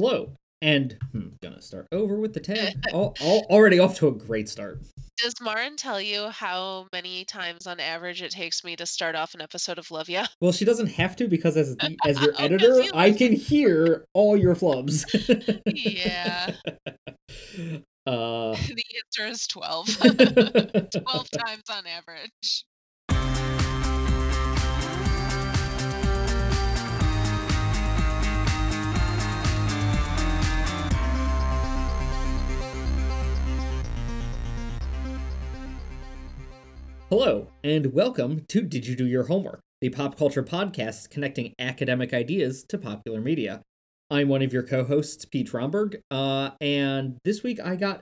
Hello, and hmm, gonna start over with the tag. all, all, already off to a great start. Does Marin tell you how many times on average it takes me to start off an episode of Love Ya? Well, she doesn't have to because as the, as your Oh, 'cause editor, you I can hear all your flubs. Yeah. uh, the answer is 12. 12 times on average. Hello, and welcome to Did You Do Your Homework, the pop culture podcast connecting academic ideas to popular media. I'm one of your co hosts, Pete Romberg, uh, and this week I got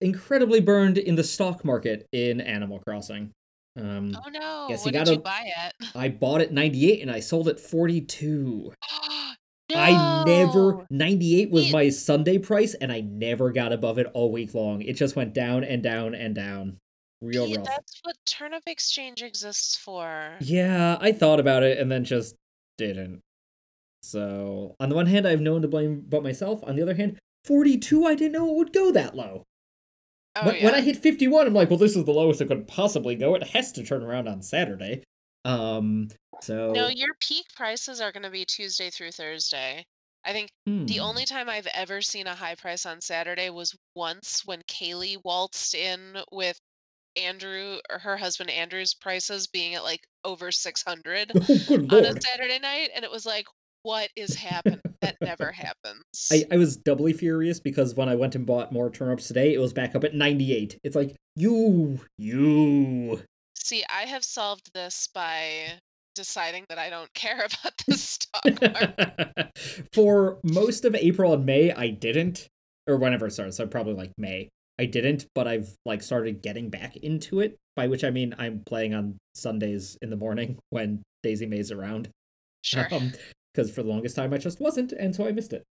incredibly burned in the stock market in Animal Crossing. Um, Oh no. Guess you you buy it? I bought it 98 and I sold it 42. no. I never 98 was Pete. my Sunday price and I never got above it all week long. It just went down and down and down. Real rough. that's what Turnip Exchange exists for. Yeah, I thought about it and then just didn't. So, on the one hand, I have no one to blame but myself. On the other hand, 42, I didn't know it would go that low. Oh, when, yeah. when I hit 51, I'm like, well, this is the lowest it could possibly go. It has to turn around on Saturday. Um, so No, your peak prices are going to be Tuesday through Thursday. I think the hmm. only time I've ever seen a high price on Saturday was once when Kaylee waltzed in with Andrew or her husband Andrew's prices being at like over 600 Oh, on lord. a Saturday night and it was like what is happening? that never happens. I, I was doubly furious because when I went and bought more turnips today, it was back up at 98. It's like, you, you. See, I have solved this by deciding that I don't care about the stock market. For most of April and May, I didn't. Or whenever it started, so probably like May. I didn't, but I've like started getting back into it, by which I mean I'm playing on Sundays in the morning when Daisy May's around. Sure. Um, because for the longest time I just wasn't, and so I missed it.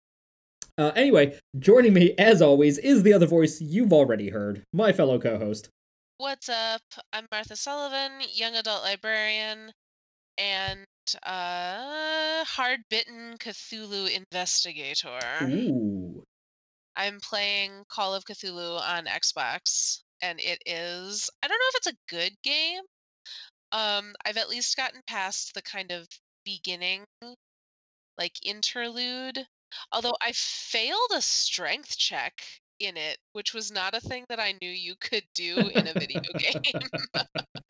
Uh, anyway, joining me as always is the other voice you've already heard, my fellow co-host. What's up? I'm Martha Sullivan, young adult librarian and uh hard-bitten Cthulhu investigator. Ooh. I'm playing Call of Cthulhu on Xbox and it is I don't know if it's a good game. Um I've at least gotten past the kind of beginning like interlude. Although I failed a strength check in it, which was not a thing that I knew you could do in a video game.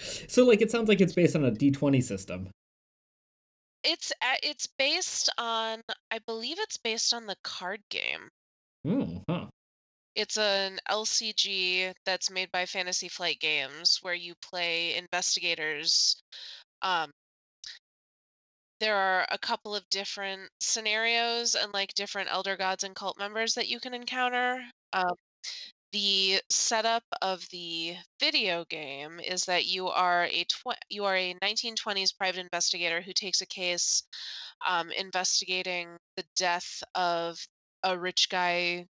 so like it sounds like it's based on a D20 system. It's it's based on I believe it's based on the card game. Oh, huh. It's an LCG that's made by Fantasy Flight Games where you play investigators. Um there are a couple of different scenarios and like different elder gods and cult members that you can encounter. Um the setup of the video game is that you are a tw- you are a 1920s private investigator who takes a case um, investigating the death of a rich guy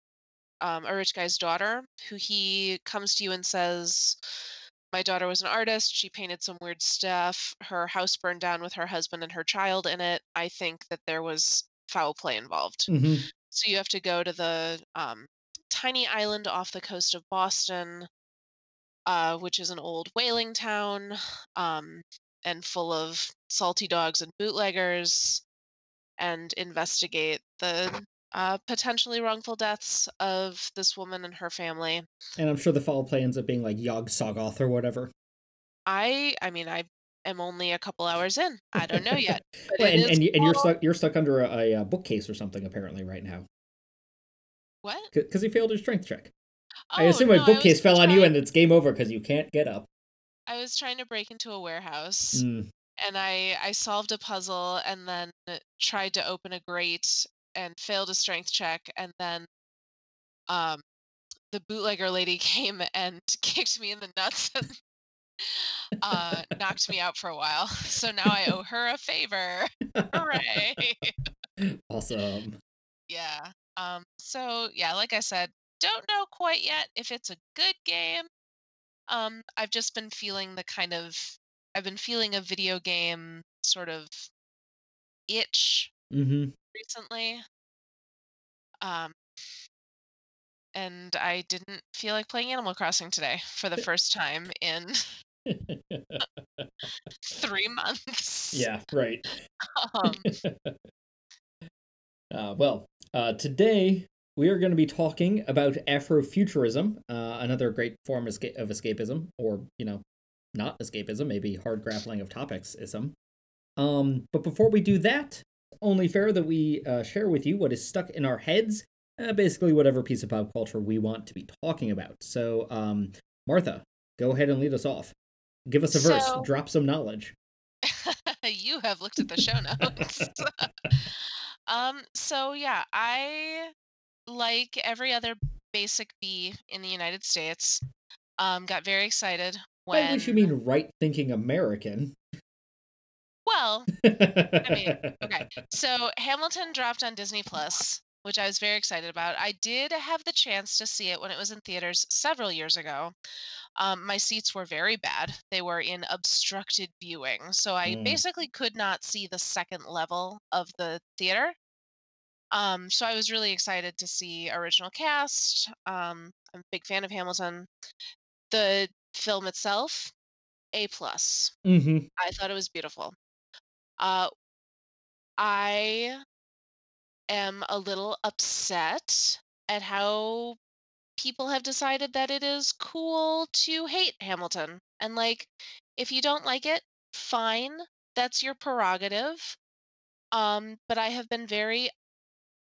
um, a rich guy's daughter who he comes to you and says my daughter was an artist. She painted some weird stuff. Her house burned down with her husband and her child in it. I think that there was foul play involved. Hmm so you have to go to the um, tiny island off the coast of Boston, uh, which is an old whaling town um, and full of salty dogs and bootleggers, and investigate the uh, potentially wrongful deaths of this woman and her family. And I'm sure the foul play ends up being like Yog-Sothoth or whatever. I, I mean, I am only a couple hours in. I don't know yet. Well, and and, and you're stuck you're stuck under a, a, bookcase or something apparently right now What? because he failed his strength check. I Oh, assume no, a I bookcase fell on you and it's game over because you can't get up. I was trying to break into a warehouse. Mm. and I I solved a puzzle and then tried to open a grate and failed a strength check and then um the bootlegger lady came and kicked me in the nuts and uh knocked me out for a while. So now I owe her a favor. Hooray. awesome. yeah. Um so yeah, like I said, don't know quite yet if it's a good game. Um I've just been feeling the kind of I've been feeling a video game sort of itch hmm recently. Um, and I didn't feel like playing Animal Crossing today for the first time in three months. yeah, right. Um, Uh, well, uh, today we are going to be talking about Afrofuturism, uh, another great form of, esca- of escapism, or, you know, not escapism, maybe hard grappling of topics ism. Um, but before we do that, only fair that we uh, share with you what is stuck in our heads, uh, basically whatever piece of pop culture we want to be talking about. So, um, Martha, go ahead and lead us off. Give us a verse, drop some knowledge. you have looked at the show notes. um, so yeah, I like every other basic bee in the United States. Um, got very excited By when which you mean right thinking American. Well, I mean, okay. So Hamilton dropped on Disney Plus, which I was very excited about. I did have the chance to see it when it was in theaters several years ago. Um, my seats were very bad. They were in obstructed viewing. So I Mm. basically could not see the second level of the theater. Um, so I was really excited to see original cast. Um, I'm a big fan of Hamilton. The film itself, A plus. hmm I thought it was beautiful. Uh, I am a little upset at how people have decided that it is cool to hate Hamilton. And like, if you don't like it, fine, that's your prerogative. Um, but I have been very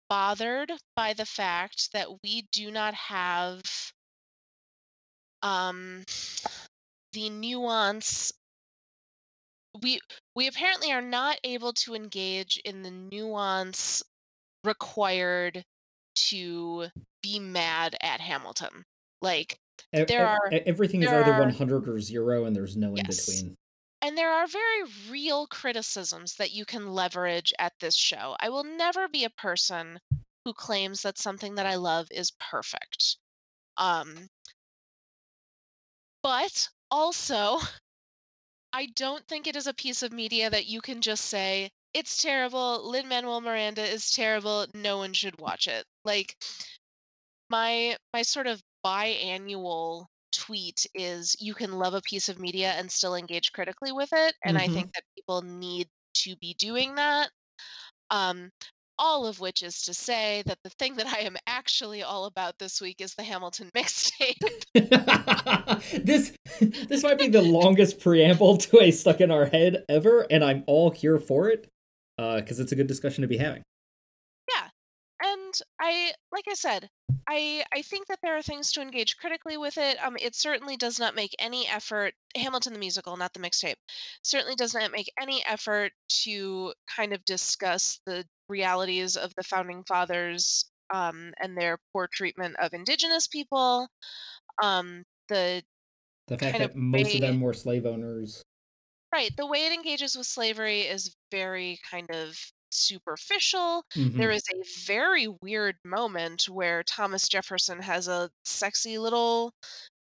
bothered by the fact that we do not have um the nuance we we apparently are not able to engage in the nuance required to be mad at Hamilton. Like There e- are- everything is either are- 100 or zero, and there's no in between. and there are very real criticisms that you can leverage at this show. I will never be a person who claims that something that I love is perfect. Um but also I don't think it is a piece of media that you can just say it's terrible, Lin Manuel Miranda is terrible, no one should watch it. Like my my sort of biannual tweet is you can love a piece of media and still engage critically with it and i Mhm. think that people need to be doing that um all of which is to say that the thing that i am actually all about this week is the hamilton mixtape this this might be the longest preamble to a stuck in our head ever, and I'm all here for it uh, because it's a good discussion to be having. Yeah, and i like i said i i think that there are things to engage critically with it um it certainly does not make any effort hamilton the musical not the mixtape certainly does not make any effort to kind of discuss the realities of the founding fathers um and their poor treatment of indigenous people um the The fact that of most way- of them were slave owners. right the way it engages with slavery is very kind of superficial Mhm. there is a very weird moment where Thomas Jefferson has a sexy little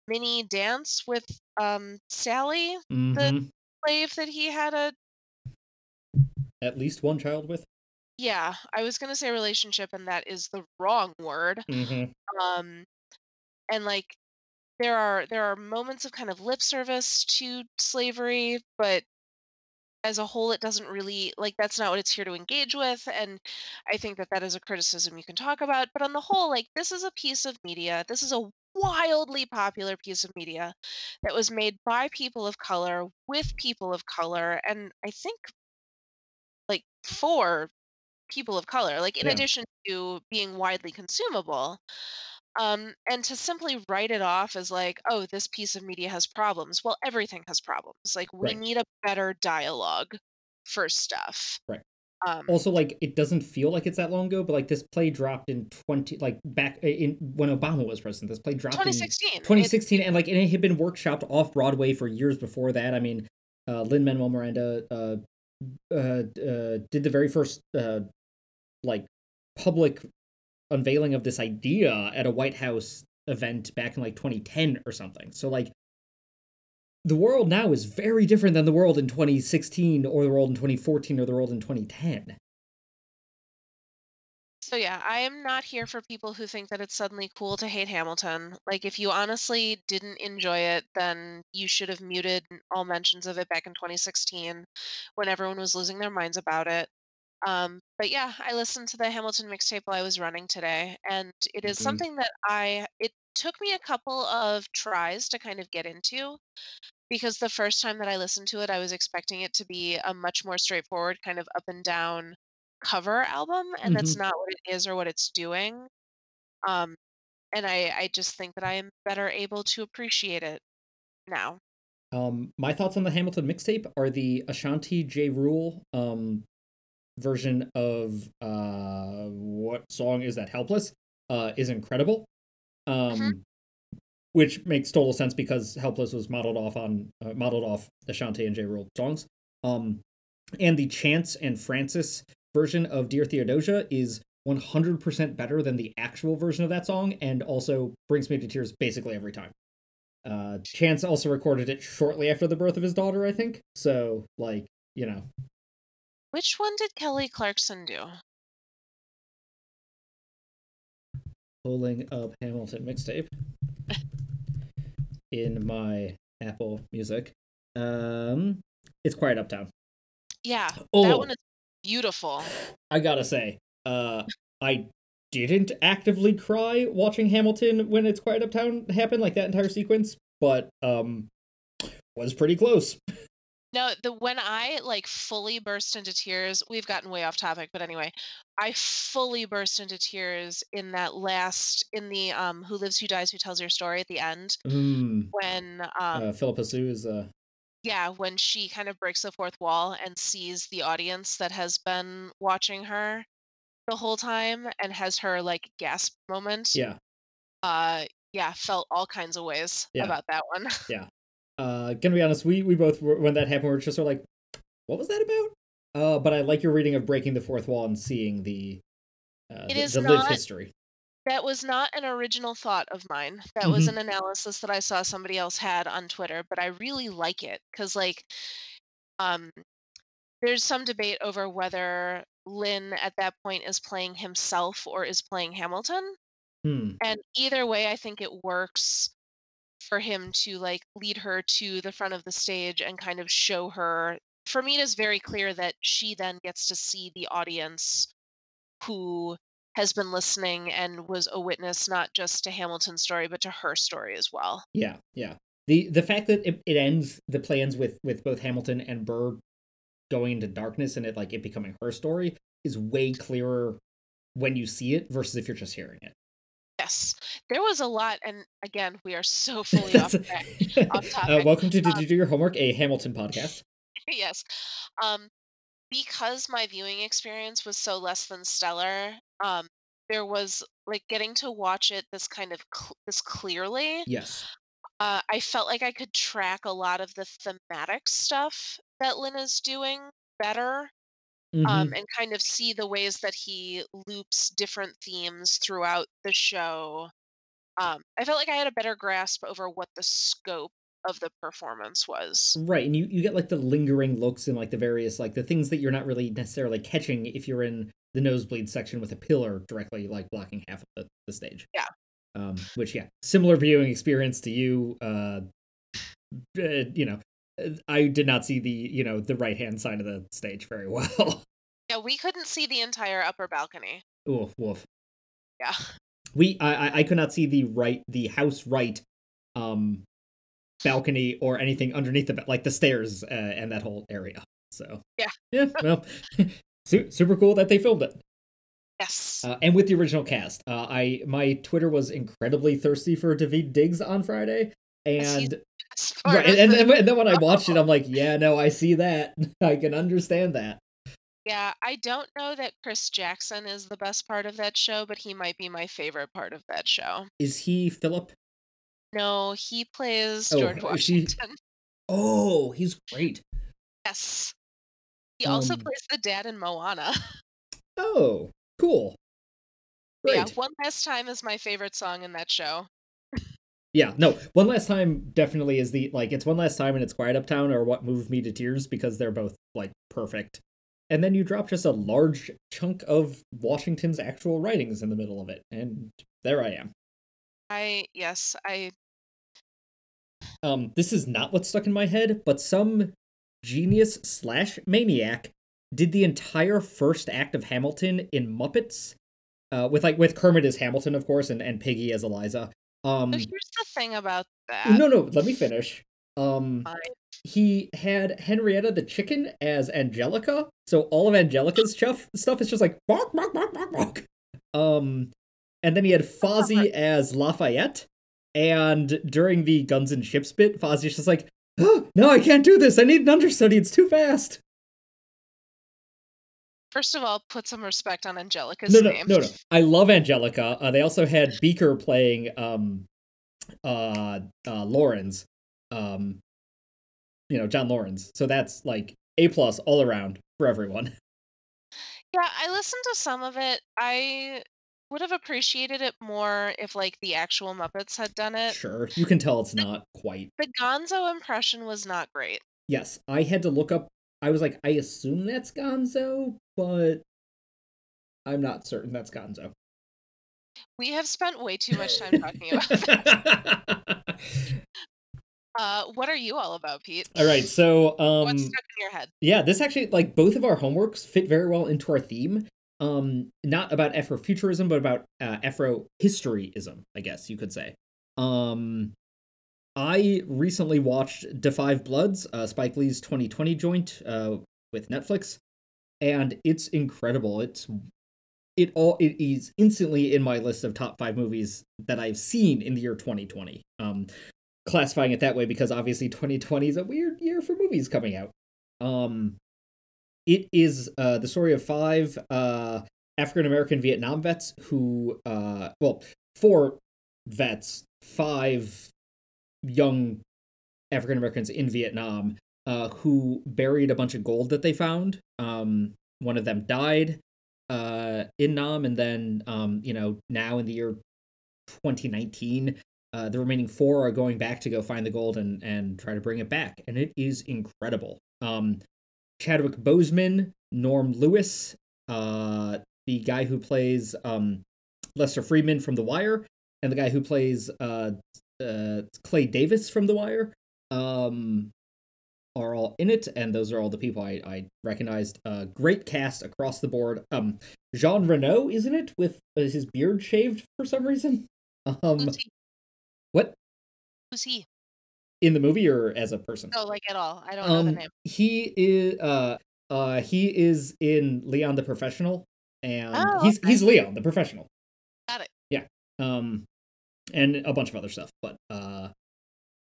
mini dance with um Sally, Mhm. slave that he had a At least one child with. yeah, I was gonna say relationship and that is the wrong word. Mm-hmm. Um and like there are there are moments of kind of lip service to slavery, but as a whole it doesn't really like that's not what it's here to engage with and i think that that is a criticism you can talk about but on the whole like this is a piece of media this is a wildly popular piece of media that was made by people of color with people of color and i think like for people of color like in Yeah. addition to being widely consumable um, and to simply write it off as like, oh, this piece of media has problems. Well, everything has problems. Like we Right. need a better dialogue for stuff. Right. Um, Also, like it doesn't feel like it's that long ago, but like this play dropped in twenty, like back in when Obama was president. This play dropped in 2016. It- 2016, and like and it had been workshopped off Broadway for years before that. I mean, uh, Lin Manuel Miranda uh, uh, uh, did the very first uh, like public unveiling of this idea at a White House event back in like 2010 or something. So like the world now is very different than the world in 2016 or the world in 2014 or the world in 2010. So yeah, I am not here for people who think that it's suddenly cool to hate Hamilton. Like if you honestly didn't enjoy it, then you should have muted all mentions of it back in 2016 when everyone was losing their minds about it. Um, but yeah, I listened to the Hamilton mixtape while I was running today, and it is Mhm. something that I it took me a couple of tries to kind of get into because the first time that I listened to it, I was expecting it to be a much more straightforward kind of up and down cover album, and that's Mhm. not what it is or what it's doing. Um, and I I just think that I am better able to appreciate it now. Um, my thoughts on the Hamilton mixtape are the Ashanti Ja Rule um version of uh what song is that? Helpless uh is incredible. Um, which makes total sense because Helpless was modeled off on uh, modeled off Ashanti and Ja Rule songs. Um, and the Chance and Francis version of Dear Theodosia is 100% better than the actual version of that song and also brings me to tears basically every time. Uh, Chance also recorded it shortly after the birth of his daughter, I think. So, like, you know, Which one did Kelly Clarkson do? pulling up Hamilton mixtape in my Apple Music. Um, it's Quiet Uptown. Yeah, that Oh, one is beautiful. I gotta say, uh, I didn't actively cry watching Hamilton when it's Quiet Uptown happened, like that entire sequence, but um, was pretty close. No, the when I like fully burst into tears, we've gotten way off topic, but anyway, I fully burst into tears in that last in the um Who Lives Who Dies Who Tells Your Story at the end Mm, when um uh, Phillipa Soo is uh, yeah, when she kind of breaks the fourth wall and sees the audience that has been watching her the whole time and has her like gasp moment. yeah, Uh yeah, felt all kinds of ways Yeah. about that one. yeah. Uh, gonna be honest, we we both were, when that happened, we were just sort of like, what was that about? Uh, but I like your reading of breaking the fourth wall and seeing the uh, It the, is the not- history. That was not an original thought of mine. That was Mhm. an analysis that I saw somebody else had on Twitter, but I really like it cuz like um there's some debate over whether Lin at that point is playing himself or is playing Hamilton. Hmm. And either way I think it works for him to like lead her to the front of the stage and kind of show her for me it is very clear that she then gets to see the audience who has been listening and was a witness not just to Hamilton's story but to her story as well. Yeah, yeah. The the fact that it, it ends the play ends with with both Hamilton and Burr going into darkness and it like it becoming her story is way clearer when you see it versus if you're just hearing it. Yes. There was a lot and again we are so fully off track. off uh, welcome to Did Um, You Do Your Homework, a Hamilton podcast. yes. Um because my viewing experience was so less than stellar, um there was like getting to watch it this kind of cl- this clearly. Yes. Uh, I felt like I could track a lot of the thematic stuff that Lin is doing better Mhm. um, and kind of see the ways that he loops different themes throughout the show. Um, I felt like I had a better grasp over what the scope of the performance was. Right, and you, you get like the lingering looks and like the various like the things that you're not really necessarily catching if you're in the nosebleed section with a pillar directly like blocking half of the, the stage. Yeah. Um, which yeah, similar viewing experience to you. Uh, uh, you know, I did not see the you know the right hand side of the stage very well. Yeah, we couldn't see the entire upper balcony. Oof, woof. Yeah. We I I- could not see the right the house right um balcony or anything underneath the like the stairs uh, and that whole area. So Yeah. yeah. Well, su- super cool that they filmed it. Yes. Uh, and with the original cast, uh, I my Twitter was incredibly thirsty for Daveed Diggs on Friday, and right, and, and, and then when I watched it, I'm like, yeah, no, I see that, I can understand that. yeah, I don't know that Chris Jackson is the best part of that show, but he might be my favorite part of that show. Is he Philip? No, he plays Oh, George is she- Washington. Oh, he's great. Yes. He also Um, plays the dad in Moana. Oh, cool. Great. Yeah, One Last Time is my favorite song in that show. Yeah, no. One last time definitely is the like it's one last time and it's quiet uptown or what moved me to tears because they're both like perfect. and then you drop just a large chunk of Washington's actual writings in the middle of it, and there I am. I yes, I Um, this is not what's stuck in my head, but some genius slash maniac did the entire first act of Hamilton in Muppets, uh, with like with Kermit as Hamilton, of course, and, and Piggy as Eliza. Um, so here's the thing about that. no, no, let me finish. Um, Fine. he had Henrietta the chicken as Angelica, so all of Angelica's stuff stuff is just like bark, bark, bark, bark, bark. Um, and then he had Fozzie as Lafayette, and during the Guns and Ships bit, Fozzie's just like, oh, no, I can't do this. I need an understudy. It's too fast. First of all, put some respect on Angelica's No, no, name. no, no. I love Angelica. Uh, they also had Beaker playing um, uh, uh, Laurens, um, you know, John Laurens. So that's like a plus all around for everyone. Yeah, I listened to some of it. I would have appreciated it more if like the actual Muppets had done it. Sure, you can tell it's not quite. The Gonzo impression was not great. Yes, I had to look up. I was like, I assume that's Gonzo, but I'm not certain that's Gonzo. We have spent way too much time talking about that. Uh, what are you all about, Pete? All right, so um, What's stuck in your head? Yeah, this actually like both of our homeworks fit very well into our theme. Um, not about Afrofuturism, but about uh, Afrohistoryism, I guess you could say. Um, I recently watched Five Bloods, uh, Spike Lee's 2020 joint uh, with Netflix, and it's incredible. It's it all it is instantly in my list of top five movies that I've seen in the year 2020. Um, classifying it that way because obviously 2020 is a weird year for movies coming out. Um, it is uh, the story of five uh, African American Vietnam vets who, uh, well, four vets, five young African Americans in Vietnam uh, who buried a bunch of gold that they found. Um, one of them died uh, in Nam, and then um, you know now in the year 2019, uh, the remaining four are going back to go find the gold and and try to bring it back, and it is incredible. Um, Chadwick Boseman, Norm Lewis, uh, the guy who plays um, Lester Freamon from The Wire, and the guy who plays uh, uh, Clay Davis from The Wire, um, are all in it, and those are all the people I, I recognized. Uh, great cast across the board. Um, Jean Reno is in it with uh, his beard shaved for some reason. Um, what Who's he? in the movie or as a person? No, like at all. I don't know the Um, name. he is uh uh he is in Leon the Professional, and Oh, he's okay. he's Leon the Professional. Got it. Yeah. Um, and a bunch of other stuff, but uh,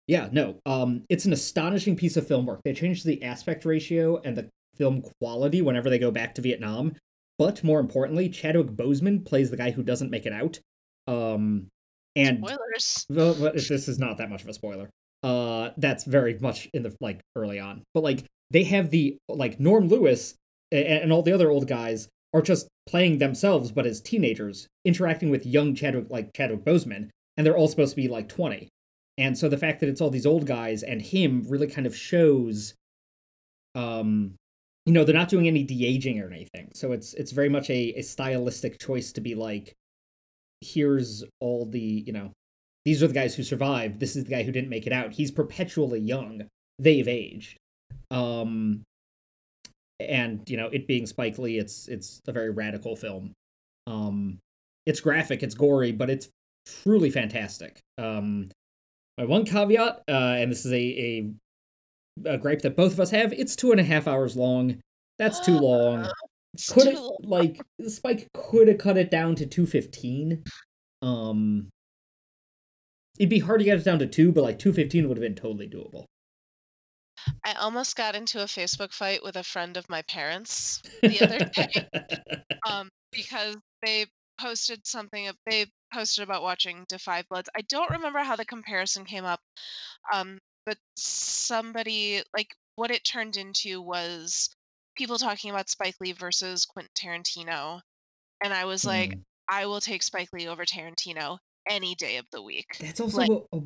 yeah, no. Um, it's an astonishing piece of film work. They changed the aspect ratio and the film quality whenever they go back to Vietnam. But more importantly, Chadwick Boseman plays the guy who doesn't make it out. Um, and Spoilers. well, this is not that much of a spoiler. Uh, that's very much in the like early on, but like they have the like Norm Lewis and, and all the other old guys are just playing themselves, but as teenagers interacting with young Chadwick like Chadwick Boseman, and they're all supposed to be like twenty. And so the fact that it's all these old guys and him really kind of shows, um, you know, they're not doing any de aging or anything. So it's it's very much a, a stylistic choice to be like, here's all the you know these are the guys who survived. This is the guy who didn't make it out. He's perpetually young. They've aged. Um and you know it being spike lee it's it's a very radical film. Um it's graphic it's gory but it's truly fantastic um my one caveat uh and this is a a, a gripe that both of us have it's two and a half hours long that's too long could it like Spike could have cut it down to 215. Um it'd be hard to get it down to 2, but like 215 would have been totally doable. I almost got into a Facebook fight with a friend of my parents the other day um, because they posted something. They posted about watching Five Bloods. I don't remember how the comparison came up, um, but somebody like what it turned into was people talking about Spike Lee versus Quentin Tarantino, and I was like, Mm. I will take Spike Lee over Tarantino any day of the week. That's also like- a, a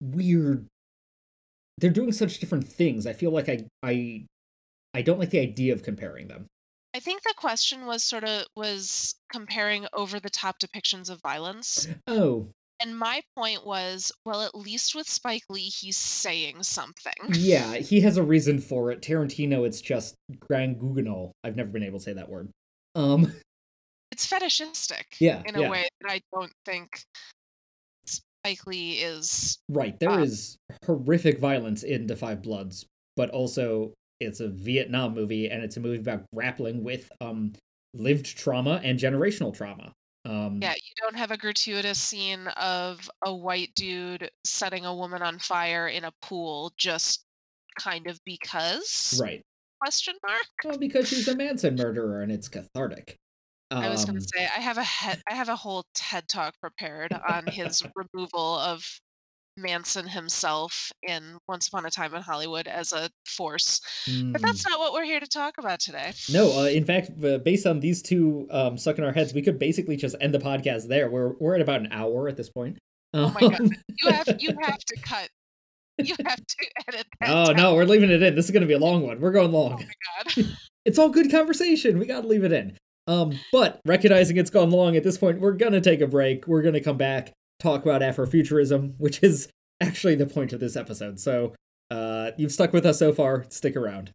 weird They're doing such different things. I feel like I I I don't like the idea of comparing them. I think the question was sort of was comparing over the top depictions of violence. Oh, And my point was, well, at least with Spike Lee, he's saying something. yeah, he has a reason for it. Tarantino, it's just grand guignol. I've never been able to say that word. Um, It's fetishistic Yeah, in a yeah. way that I don't think Spike Lee is. right, there is horrific violence in Five Bloods, but also it's a Vietnam movie and it's a movie about grappling with um lived trauma and generational trauma. Um, Yeah, you don't have a gratuitous scene of a white dude setting a woman on fire in a pool just kind of because right. question mark Well, because she's a Manson murderer and it's cathartic. I was going Um, to say I have a head, I have a whole TED talk prepared on his removal of Manson himself in Once Upon a Time in Hollywood as a force. But mm. that's not what we're here to talk about today. No, uh, in fact, uh, based on these two um, stuck in our heads, we could basically just end the podcast there. We're we're at about an hour at this point. Oh my God. Um, You have you have to cut. You have to edit that. oh down. no, we're leaving it in. This is going to be a long one. We're going Oh long. my God. It's all good conversation. We got to leave it in. Um, but recognizing it's gone long at this point, we're gonna take a break. We're gonna come back, talk about Afrofuturism, which is actually the point of this episode. So, uh, you've stuck with us so far. Stick around.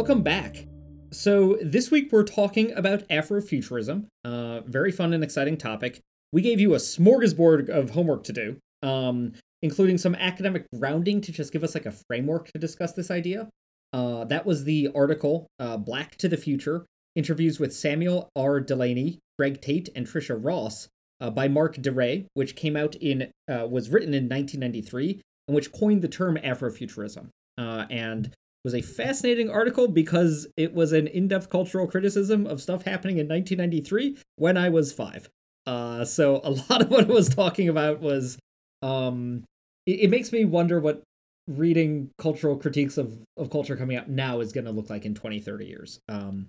Welcome back. So this week we're talking about Afrofuturism. Uh, very fun and exciting topic. We gave you a smorgasbord of homework to do, um, including some academic grounding to just give us like a framework to discuss this idea. Uh, that was the article uh, "Black to the Future: Interviews with Samuel R. Delany, Greg Tate, and Tricia Rose" uh, by Mark Dery, which came out in uh, was written in 1993 and which coined the term Afrofuturism. Uh, and was a fascinating article because it was an in-depth cultural criticism of stuff happening in 1993 when I was five. Uh, so a lot of what it was talking about was, um, it, it makes me wonder what reading cultural critiques of, of culture coming out now is going to look like in 20, 30 years. Um,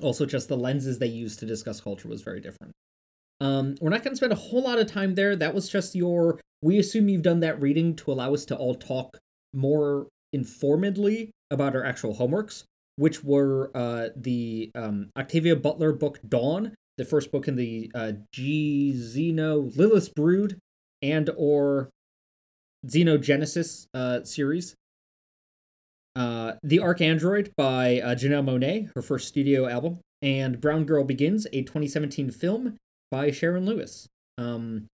also, just the lenses they used to discuss culture was very different. Um, we're not going to spend a whole lot of time there. That was just your. We assume you've done that reading to allow us to all talk more informedly about our actual homeworks, which were uh, the um, Octavia Butler book Dawn, the first book in the uh, G Xeno Lilith Brood and or Xenogenesis uh, series. Uh, the ArchAndroid by uh, Janelle Monáe, her first studio album, and Brown Girl Begins, a 2017 film by Sharon Lewis. Um,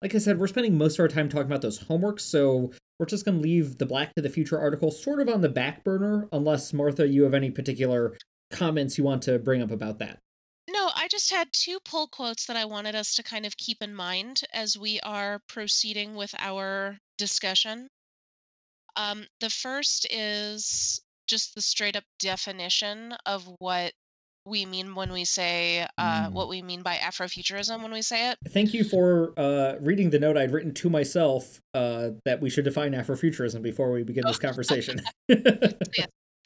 like I said, we're spending most of our time talking about those homeworks, so we're just going to leave the Black to the Future article sort of on the back burner, unless, Martha, you have any particular comments you want to bring up about that. No, I just had two pull quotes that I wanted us to kind of keep in mind as we are proceeding with our discussion. Um, the first is just the straight up definition of what we mean when we say uh, Mm. what we mean by Afrofuturism when we say it. Thank you for uh, reading the note I'd written to myself uh, that we should define Afrofuturism before we begin this conversation.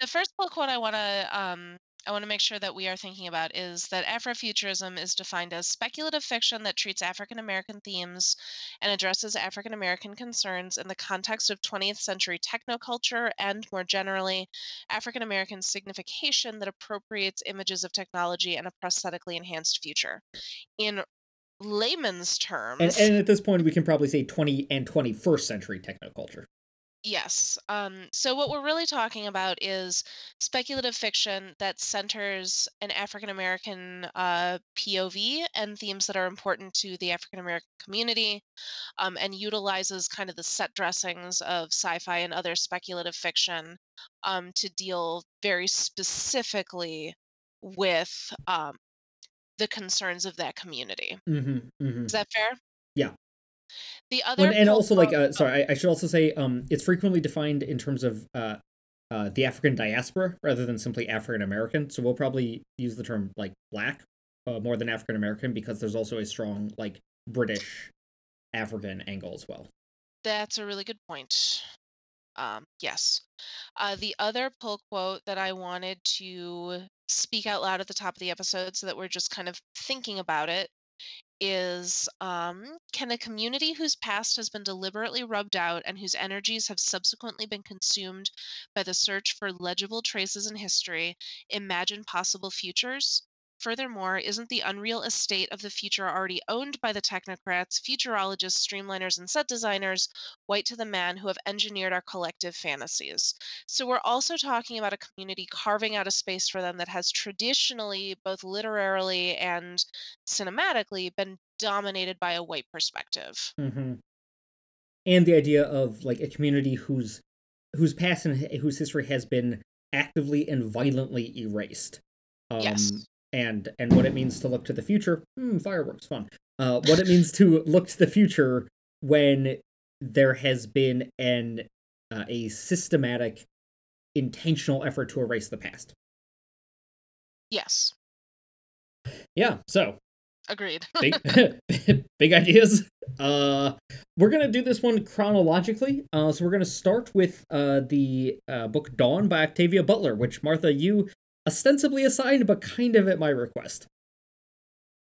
The first quote I want to um, I want to make sure that we are thinking about is that Afrofuturism is defined as speculative fiction that treats African American themes and addresses African American concerns in the context of 20th century technoculture and, more generally, African American signification that appropriates images of technology and a prosthetically enhanced future. In layman's terms, and, and at this point, we can probably say 20 and 21st century technoculture. Yes. Um, so what we're really talking about is speculative fiction that centers an African American uh, POV and themes that are important to the African American community, um, and utilizes kind of the set dressings of sci-fi and other speculative fiction um, to deal very specifically with um, the concerns of that community. Mm-hmm, mm-hmm. Is that fair? Yeah. The other and, also like uh, sorry I, I should also say um it's frequently defined in terms of uh uh, the African diaspora rather than simply African American. So we'll probably use the term like black uh, more than African American because there's also a strong like British African angle as well. That's a really good point. Um, yes. Uh, the other pull quote that I wanted to speak out loud at the top of the episode so that we're just kind of thinking about it is um, Can a community whose past has been deliberately rubbed out and whose energies have subsequently been consumed by the search for legible traces in history imagine possible futures? Furthermore, isn't the unreal estate of the future already owned by the technocrats, futurologists, streamliners, and set designers, white to the man, who have engineered our collective fantasies? So we're also talking about a community carving out a space for them that has traditionally, both literarily and cinematically, been dominated by a white perspective. Mm-hmm. And the idea of like a community whose whose past and whose history has been actively and violently erased. Um, yes and and what it means to look to the future. Hmm, fireworks, fun. Uh, what it means to look to the future when there has been an uh, a systematic, intentional effort to erase the past. Yes. Yeah. So. Agreed. big, big ideas. Uh, we're gonna do this one chronologically. Uh, so we're gonna start with uh the uh, book Dawn by Octavia Butler, which Martha you ostensibly assigned, but kind of at my request.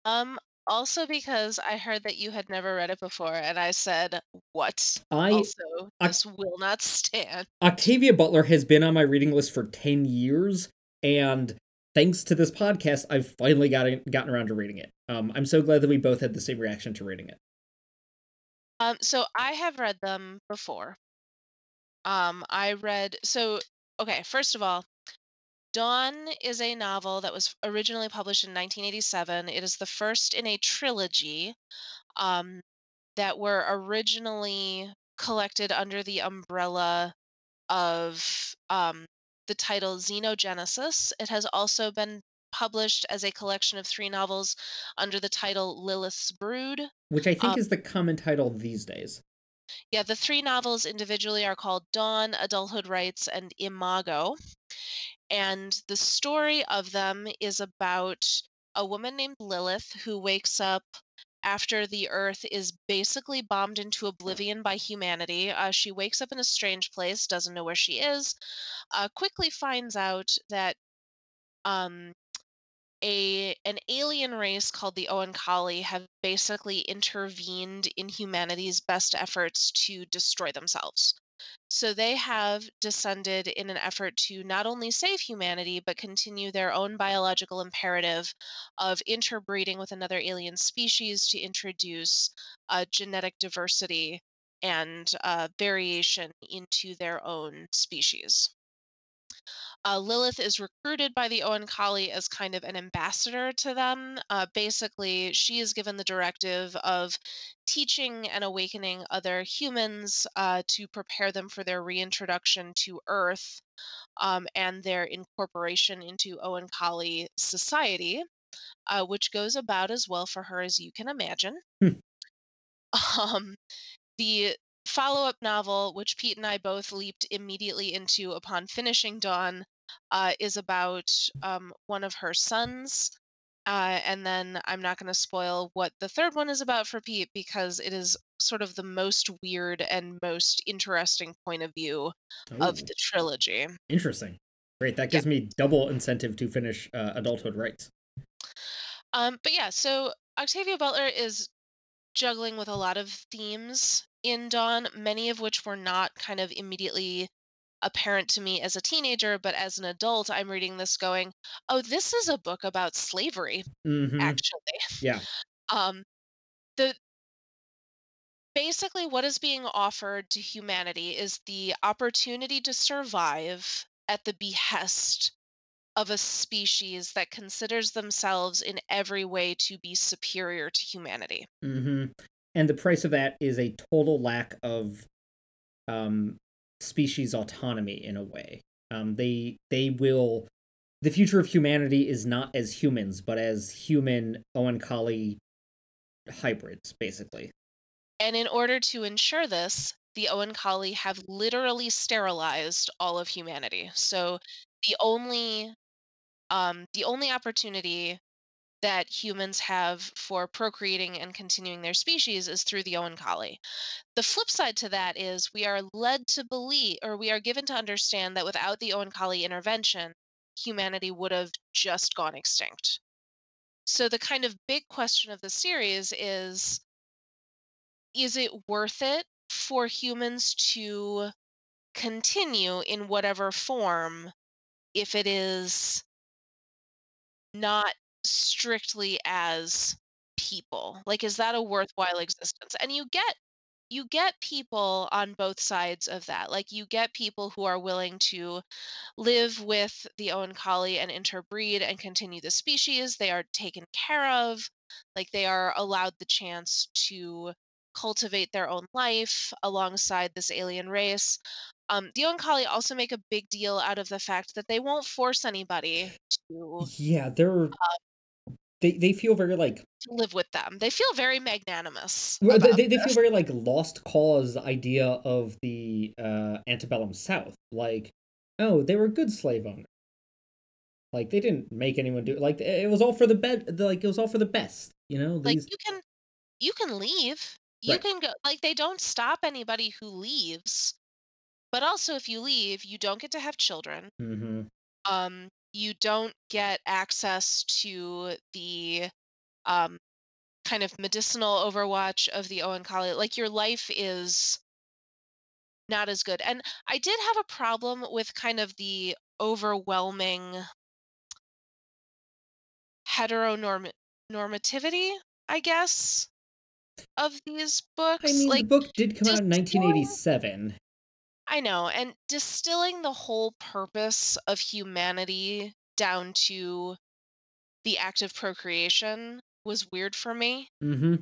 Um, also because I heard that you had never read it before, and I said, "What?" I also this will not stand. Octavia Butler has been on my reading list for ten years, and thanks to this podcast, I've finally gotten gotten around to reading it. Um, I'm so glad that we both had the same reaction to reading it. Um, so I have read them before. Um, I read so okay. First of all, Dawn is a novel that was originally published in 1987. It is the first in a trilogy um, that were originally collected under the umbrella of um, the title Xenogenesis. It has also been published as a collection of three novels under the title Lilith's Brood, which I think um, is the common title these days. Yeah, the three novels individually are called Dawn, Adulthood Rites, and Imago. And the story of them is about a woman named Lilith who wakes up after the earth is basically bombed into oblivion by humanity. Uh, she wakes up in a strange place, doesn't know where she is, uh, quickly finds out that um, a an alien race called the Oankali have basically intervened in humanity's best efforts to destroy themselves. So they have descended in an effort to not only save humanity, but continue their own biological imperative of interbreeding with another alien species to introduce uh, genetic diversity and uh, variation into their own species. Uh, Lilith is recruited by the Owen Oankali as kind of an ambassador to them. Uh, basically, she is given the directive of teaching and awakening other humans uh, to prepare them for their reintroduction to Earth um, and their incorporation into Owen Oankali society, uh, which goes about as well for her as you can imagine. Hmm. Um, the follow up novel, which Pete and I both leaped immediately into upon finishing Dawn, uh, is about um, one of her sons. Uh, and then I'm not going to spoil what the third one is about for Pete because it is sort of the most weird and most interesting point of view Ooh. of the trilogy. Interesting. Great. That gives yeah. me double incentive to finish uh, Adulthood Rites. Um, but yeah, so Octavia Butler is juggling with a lot of themes in Dawn, many of which were not kind of immediately apparent to me as a teenager, but as an adult, I'm reading this going, oh, this is a book about slavery, mm-hmm. actually. Yeah. Um, the basically what is being offered to humanity is the opportunity to survive at the behest of a species that considers themselves in every way to be superior to humanity. Mm-hmm and the price of that is a total lack of um, species autonomy in a way. Um, they they will the future of humanity is not as humans, but as human Owen Oankali hybrids, basically. And in order to ensure this, the Owen Oankali have literally sterilized all of humanity. So the only um, the only opportunity that humans have for procreating and continuing their species is through the Oankali. The flip side to that is we are led to believe, or we are given to understand that without the Oankali intervention, humanity would have just gone extinct. So the kind of big question of the series is is it worth it for humans to continue in whatever form if it is not strictly as people like is that a worthwhile existence? And you get you get people on both sides of that like you get people who are willing to live with the owen Oankali and interbreed and continue the species they are taken care of like they are allowed the chance to cultivate their own life alongside this alien race. Um, the Oankali also make a big deal out of the fact that they won't force anybody to yeah they're they they feel very like to live with them. They feel very magnanimous. well, about they, they feel very like lost cause idea of the uh antebellum south like oh they were good slave owners like they didn't make anyone do like it was all for the bed like it was all for the best you know like you can you can leave. You Right. can go like they don't stop anybody who leaves. But also if you leave, you don't get to have children. hmm Um you don't get access to the um kind of medicinal overwatch of the Oankali. Like your life is not as good. And I did have a problem with kind of the overwhelming heteronormativity, I guess, of these books. I mean like the book did come out in 1987 I know, and distilling the whole purpose of humanity down to the act of procreation was weird for me. hmm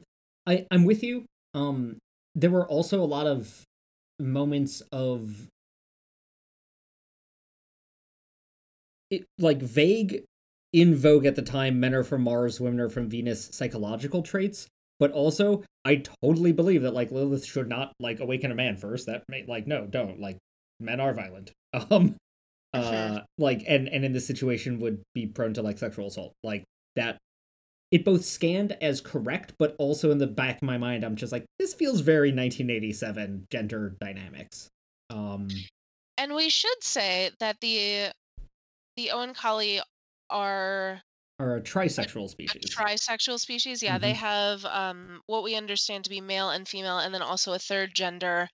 I I'm with you. Um, there were also a lot of moments of it like vague, in vogue at the time. Men are from Mars, women are from Venus. Psychological traits, but also I totally believe that like Lilith should not like awaken a man first. That may like no, don't like men are violent. Um, uh, like and and in this situation would be prone to like sexual assault. Like that it both scanned as correct, but also in the back of my mind, I'm just like, this feels very 1987 gender dynamics. Um, And we should say that the the Oankali are or a trisexual a species. trisexual species. Yeah, they Mhm. have um, what we understand to be male and female, and then also a third gender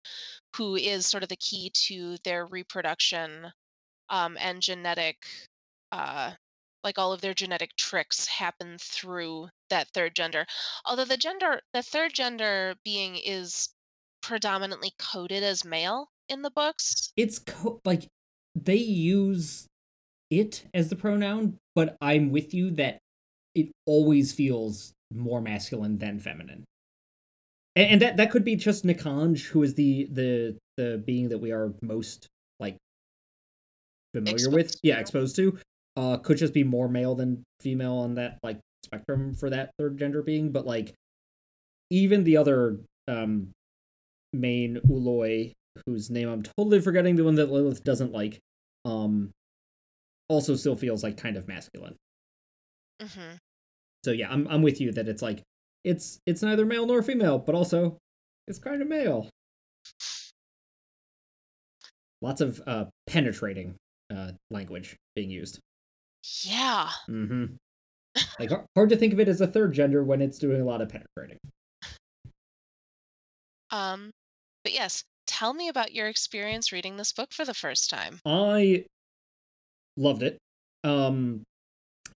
who is sort of the key to their reproduction um, and genetic, uh, like all of their genetic tricks happen through that third gender. Although the gender, the third gender being is predominantly coded as male in the books. it's co- like they use it as the pronoun, but I'm with you that it always feels more masculine than feminine. And, and that that could be just Nikanj, who is the the the being that we are most like familiar with. Exposed Yeah, exposed to. Uh could just be more male than female on that like spectrum for that third gender being, but like even the other um main ooloi, whose name I'm totally forgetting, the one that Lilith doesn't like, um also still feels like kind of masculine. hmm So yeah, I'm I'm with you that it's like it's it's neither male nor female, but also it's kind of male. Lots of uh penetrating uh language being used. Yeah. Mm-hmm. Like hard to think of it as a third gender when it's doing a lot of penetrating. Um, but yes, tell me about your experience reading this book for the first time. I loved it. Um,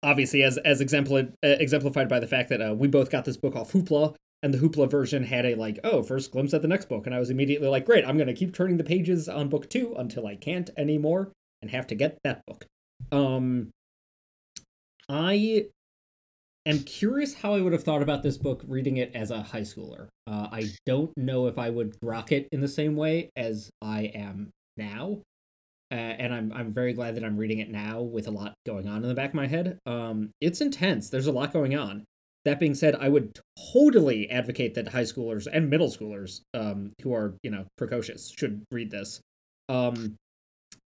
obviously, as as exempli- uh, exemplified by the fact that uh, we both got this book off Hoopla, and the Hoopla version had a like, oh, first glimpse at the next book, and I was immediately like, great, I'm gonna keep turning the pages on book two until I can't anymore and have to get that book. Um, I am curious how I would have thought about this book reading it as a high schooler. Uh, I don't know if I would rock it in the same way as I am now. Uh, and I'm I'm very glad that I'm reading it now with a lot going on in the back of my head. Um, it's intense. There's a lot going on. that being said, I would totally advocate that high schoolers and middle schoolers um, who are, you know, precocious should read this. Um,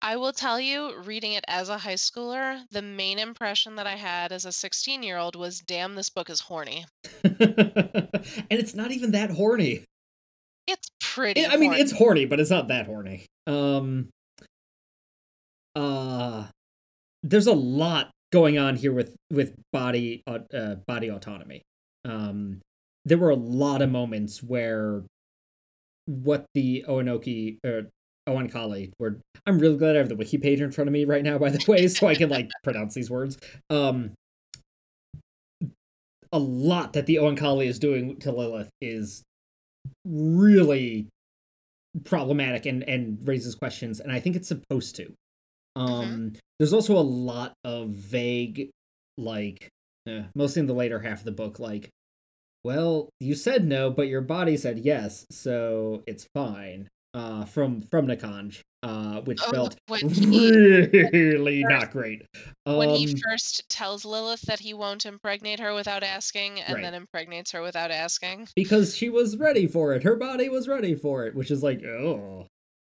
I will tell you, reading it as a high schooler, the main impression that I had as a 16 year old was damn, this book is horny. and it's not even that horny. It's pretty. I mean, horny. it's horny, but it's not that horny. Um, uh, there's a lot going on here with with body uh, body autonomy. Um, there were a lot of moments where what the Oanoki or Oankali were. I'm really glad I have the wiki page in front of me right now, by the way, so I can like pronounce these words. Um, a lot that the Oankali is doing to Lilith is really problematic and and raises questions, and I think it's supposed to. Um, mm-hmm. there's also a lot of vague, like, eh, mostly in the later half of the book, like, well, you said no, but your body said yes, so it's fine. Uh, from from Nikanj, uh, which oh, felt really he, not great. Um, when he um, first tells Lilith that he won't impregnate her without asking, and right. then impregnates her without asking, because she was ready for it. Her body was ready for it, which is like, oh,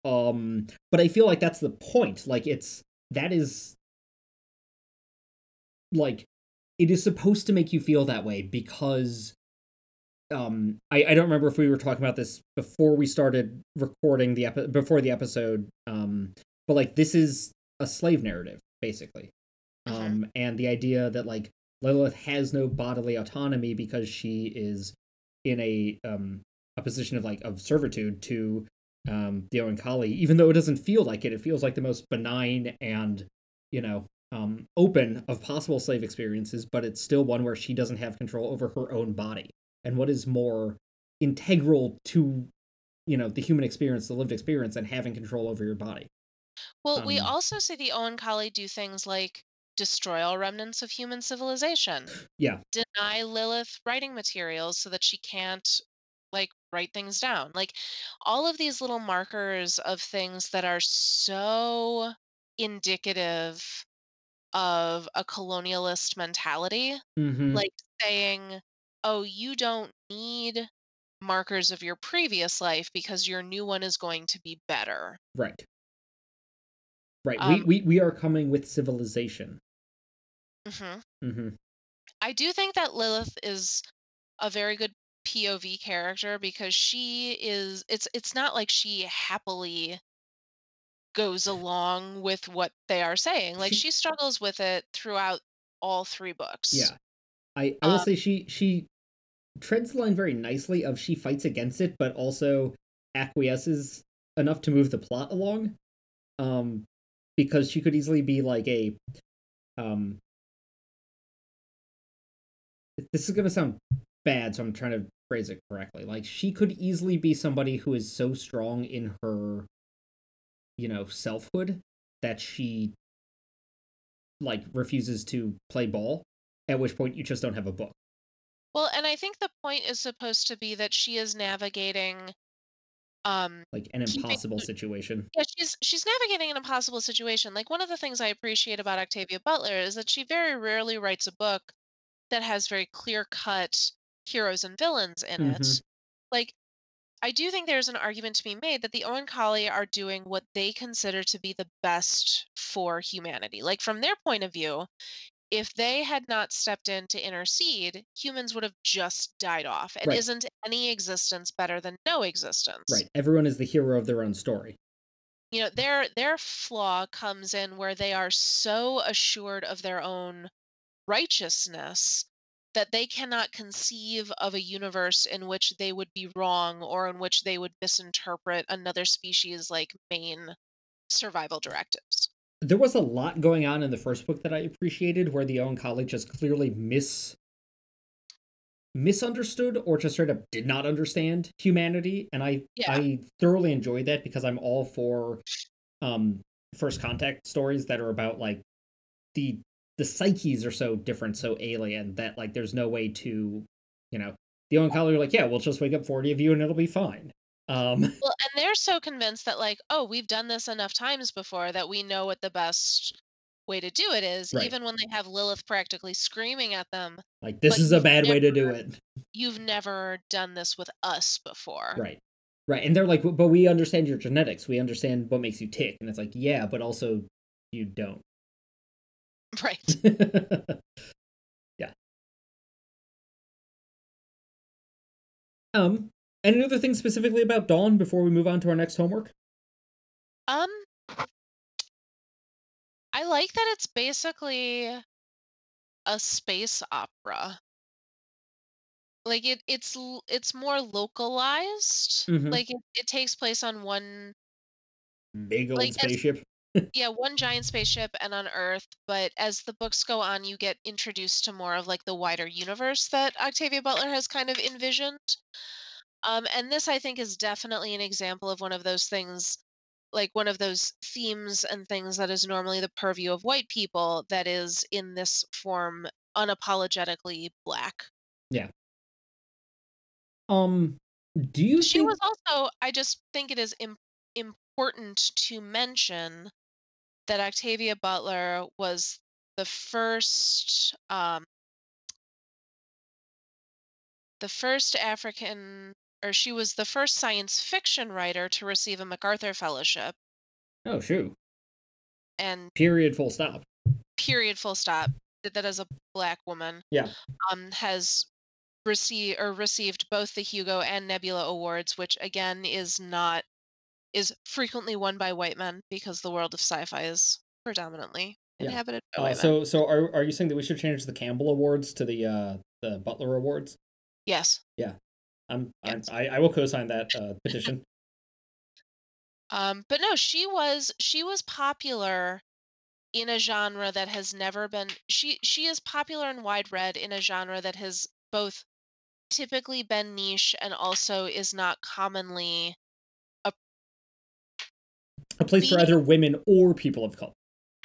um, but I feel like that's the point. Like it's that is like it is supposed to make you feel that way because um I, I don't remember if we were talking about this before we started recording the epi- before the episode um but like this is a slave narrative basically mm-hmm. um and the idea that like Lilith has no bodily autonomy because she is in a um a position of like of servitude to um, the Oankali, even though it doesn't feel like it. It feels like the most benign and, you know, um, open of possible slave experiences, but it's still one where she doesn't have control over her own body. And what is more integral to, you know, the human experience, the lived experience, and having control over your body. Well, um, we also see the Oankali do things like destroy all remnants of human civilization. Yeah. Deny Lilith writing materials so that she can't write things down. Like all of these little markers of things that are so indicative of a colonialist mentality, mm-hmm. like saying, oh, you don't need markers of your previous life because your new one is going to be better. Right. Right. Um, we, we we are coming with civilization. Mm-hmm. Mm-hmm. I do think that Lilith is a very good POV character because she is it's it's not like she happily goes along with what they are saying. Like she, struggles with it throughout all three books. Yeah. I, I will um, say she she treads the line very nicely of she fights against it but also acquiesces enough to move the plot along. Um because she could easily be like a um this is going to sound bad so I'm trying to phrase it correctly. Like she could easily be somebody who is so strong in her you know, selfhood that she like refuses to play ball, at which point you just don't have a book. Well, and I think the point is supposed to be that she is navigating um like an impossible keeping, situation. Yeah, she's she's navigating an impossible situation. Like one of the things I appreciate about Octavia Butler is that she very rarely writes a book that has very clear-cut heroes and villains in mm-hmm. it. Like, I do think there's an argument to be made that the Oankali are doing what they consider to be the best for humanity. Like, from their point of view, if they had not stepped in to intercede, humans would have just died off. And right. isn't any existence better than no existence? Right. Everyone is the hero of their own story. You know, their their flaw comes in where they are so assured of their own righteousness that they cannot conceive of a universe in which they would be wrong or in which they would misinterpret another species like main survival directives. There was a lot going on in the first book that I appreciated where the Oankali just clearly miss misunderstood or just straight up did not understand humanity and I yeah. I thoroughly enjoyed that because I'm all for um first contact stories that are about like the the psyches are so different, so alien that like there's no way to, you know, the Oankali are like, yeah, we'll just wake up forty of you and it'll be fine. Um, well, and they're so convinced that like, oh, we've done this enough times before that we know what the best way to do it is, Right. even when they have Lilith practically screaming at them, Like this is a bad way to do it. you've never done this with us before. Right. Right. And they're like, but we understand your genetics. We understand what makes you tick. And it's like, yeah, but also you don't. Right. yeah. Um, any other things specifically about Dawn before we move on to our next homework? Um I like that it's basically a space opera. Like it it's it's more localized. Mhm. Like it, it takes place on one Big old Like, spaceship. Yeah, one giant spaceship and on Earth, but as the books go on, you get introduced to more of like the wider universe that Octavia Butler has kind of envisioned. Um, and this, I think, is definitely an example of one of those things, like one of those themes and things that is normally the purview of white people, that is in this form unapologetically black. Yeah. Um, do you She think was also, I just think it is Im- important to mention that Octavia Butler was the first um the first African or she was the first science fiction writer to receive a MacArthur fellowship Oh shoot. and Period full stop. period full stop did that as a black woman Yeah. um has received or received both the Hugo and Nebula awards which again is not is frequently won by white men because the world of sci-fi is predominantly Yeah. inhabited by Uh, white men. so so are are you saying that we should change the Campbell Awards to the uh the Butler Awards? Yes. I'm, I'm I, I will co-sign that uh, petition. Um, but no, she was she was popular in a genre that has never been she she is popular and wide read in a genre that has both typically been niche and also is not commonly A place for either women or people of color.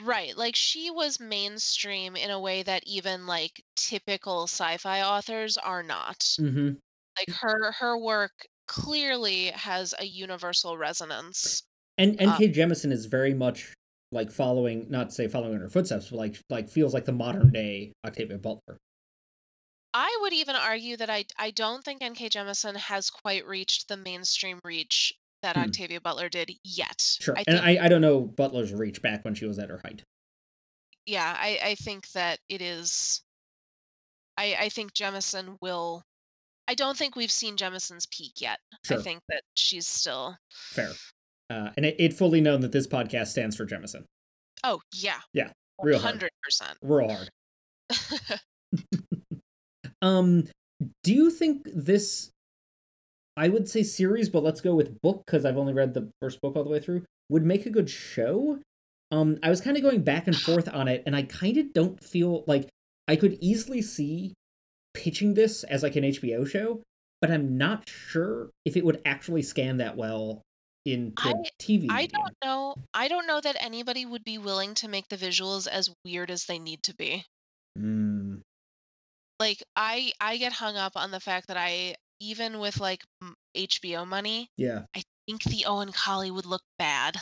right. Like she was mainstream in a way that even like typical sci-fi authors are not. Mm-hmm. Like her her work clearly has a universal resonance. And Um, N.K. Jemisin is very much like following, not to say following in her footsteps, but like like feels like the modern day Octavia Butler. I would even argue that I I don't think N.K. Jemisin has quite reached the mainstream reach that Hmm. Octavia Butler did yet. Sure. I and I, I don't know Butler's reach back when she was at her height. yeah, I, I think that it is. I I think Jemisin will. I don't think we've seen Jemisin's peak yet. Sure. I think that she's still. Fair. Uh, and it, it fully known that this podcast stands for Jemisin. Oh yeah. Yeah, real hard. Hundred percent. Real hard. Um, do you think this? I would say series, but let's go with book because I've only read the first book all the way through. Would make a good show. Um, I was kind of going back and forth on it, and I kind of don't feel like I could easily see pitching this as like an HBO show, but I'm not sure if it would actually scan that well into a I- TV. I don't know. I don't know that anybody would be willing to make the visuals as weird as they need to be. Mm, like i i get hung up on the fact that i even with like hbo money yeah, i think the Oankali would look bad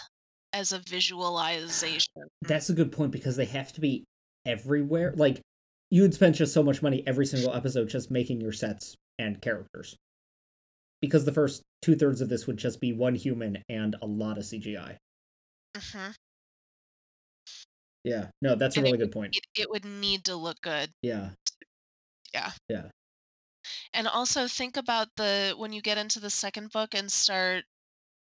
as a visualization that's a good point because they have to be everywhere. Like you would spend just so much money every single episode just making your sets and characters. Because the first two thirds of this would just be one human and a lot of CGI. hmm Yeah, no, that's a And it really good point. it, it would need to look good Yeah. Yeah. Yeah, and also think about the when you get into the second book and start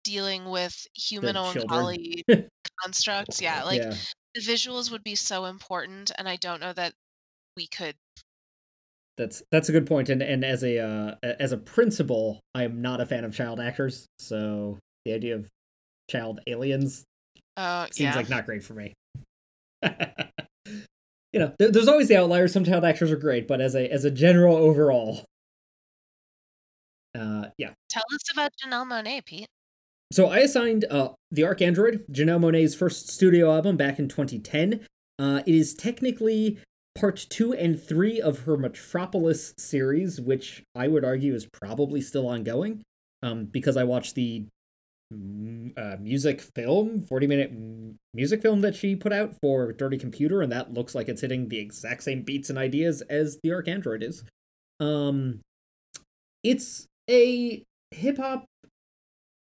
dealing with human owen children. constructs yeah like yeah, the visuals would be so important and i don't know that we could that's that's a good point. And and as a uh, as a principal, I am not a fan of child actors, so the idea of child aliens uh seems yeah like not great for me. you know, there, there's always the outliers. Some child actors are great, but as a as a general overall, uh, yeah. tell us about janelle monáe pete So I assigned uh the ArchAndroid, Janelle Monáe's first studio album back in 2010. Uh, it is technically part two and three of her Metropolis series, which I would argue is probably still ongoing. Um, because I watched the uh, music film, 40 minute music film that she put out for Dirty Computer, and that looks like it's hitting the exact same beats and ideas as the ArchAndroid is. Um, it's a hip hop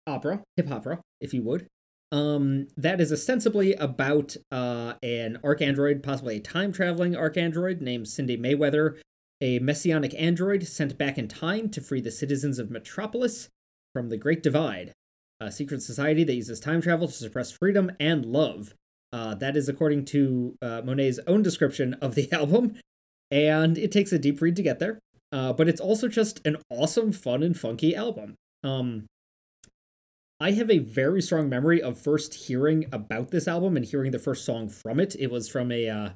opera, hip hop opera, if you would. Um, that is ostensibly about uh, an ArchAndroid, possibly a time traveling arc android named Cindy Mayweather, a messianic android sent back in time to free the citizens of Metropolis from the Great Divide, a secret society that uses time travel to suppress freedom and love. Uh, that is according to uh, Monáe's own description of the album, and it takes a deep read to get there. Uh, but it's also just an awesome, fun, and funky album. Um, I have a very strong memory of first hearing about this album and hearing the first song from it. It was from a uh,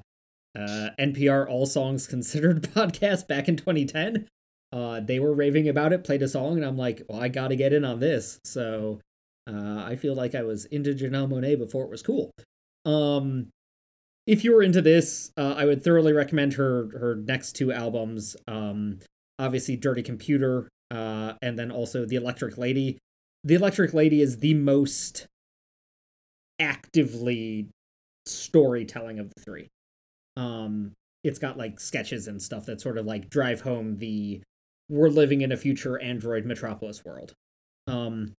uh, NPR All Songs Considered podcast back in 2010. Uh, they were raving about it, played a song, and I'm like, well, I got to get in on this. So uh, I feel like I was into Janelle Monáe before it was cool. Um, if you were into this, uh, I would thoroughly recommend her her next two albums. Um, obviously, Dirty Computer, uh, and then also The Electric Lady. The Electric Lady is the most actively storytelling of the three. Um, it's got like sketches and stuff that sort of like drive home the we're living in a future android metropolis world. Um,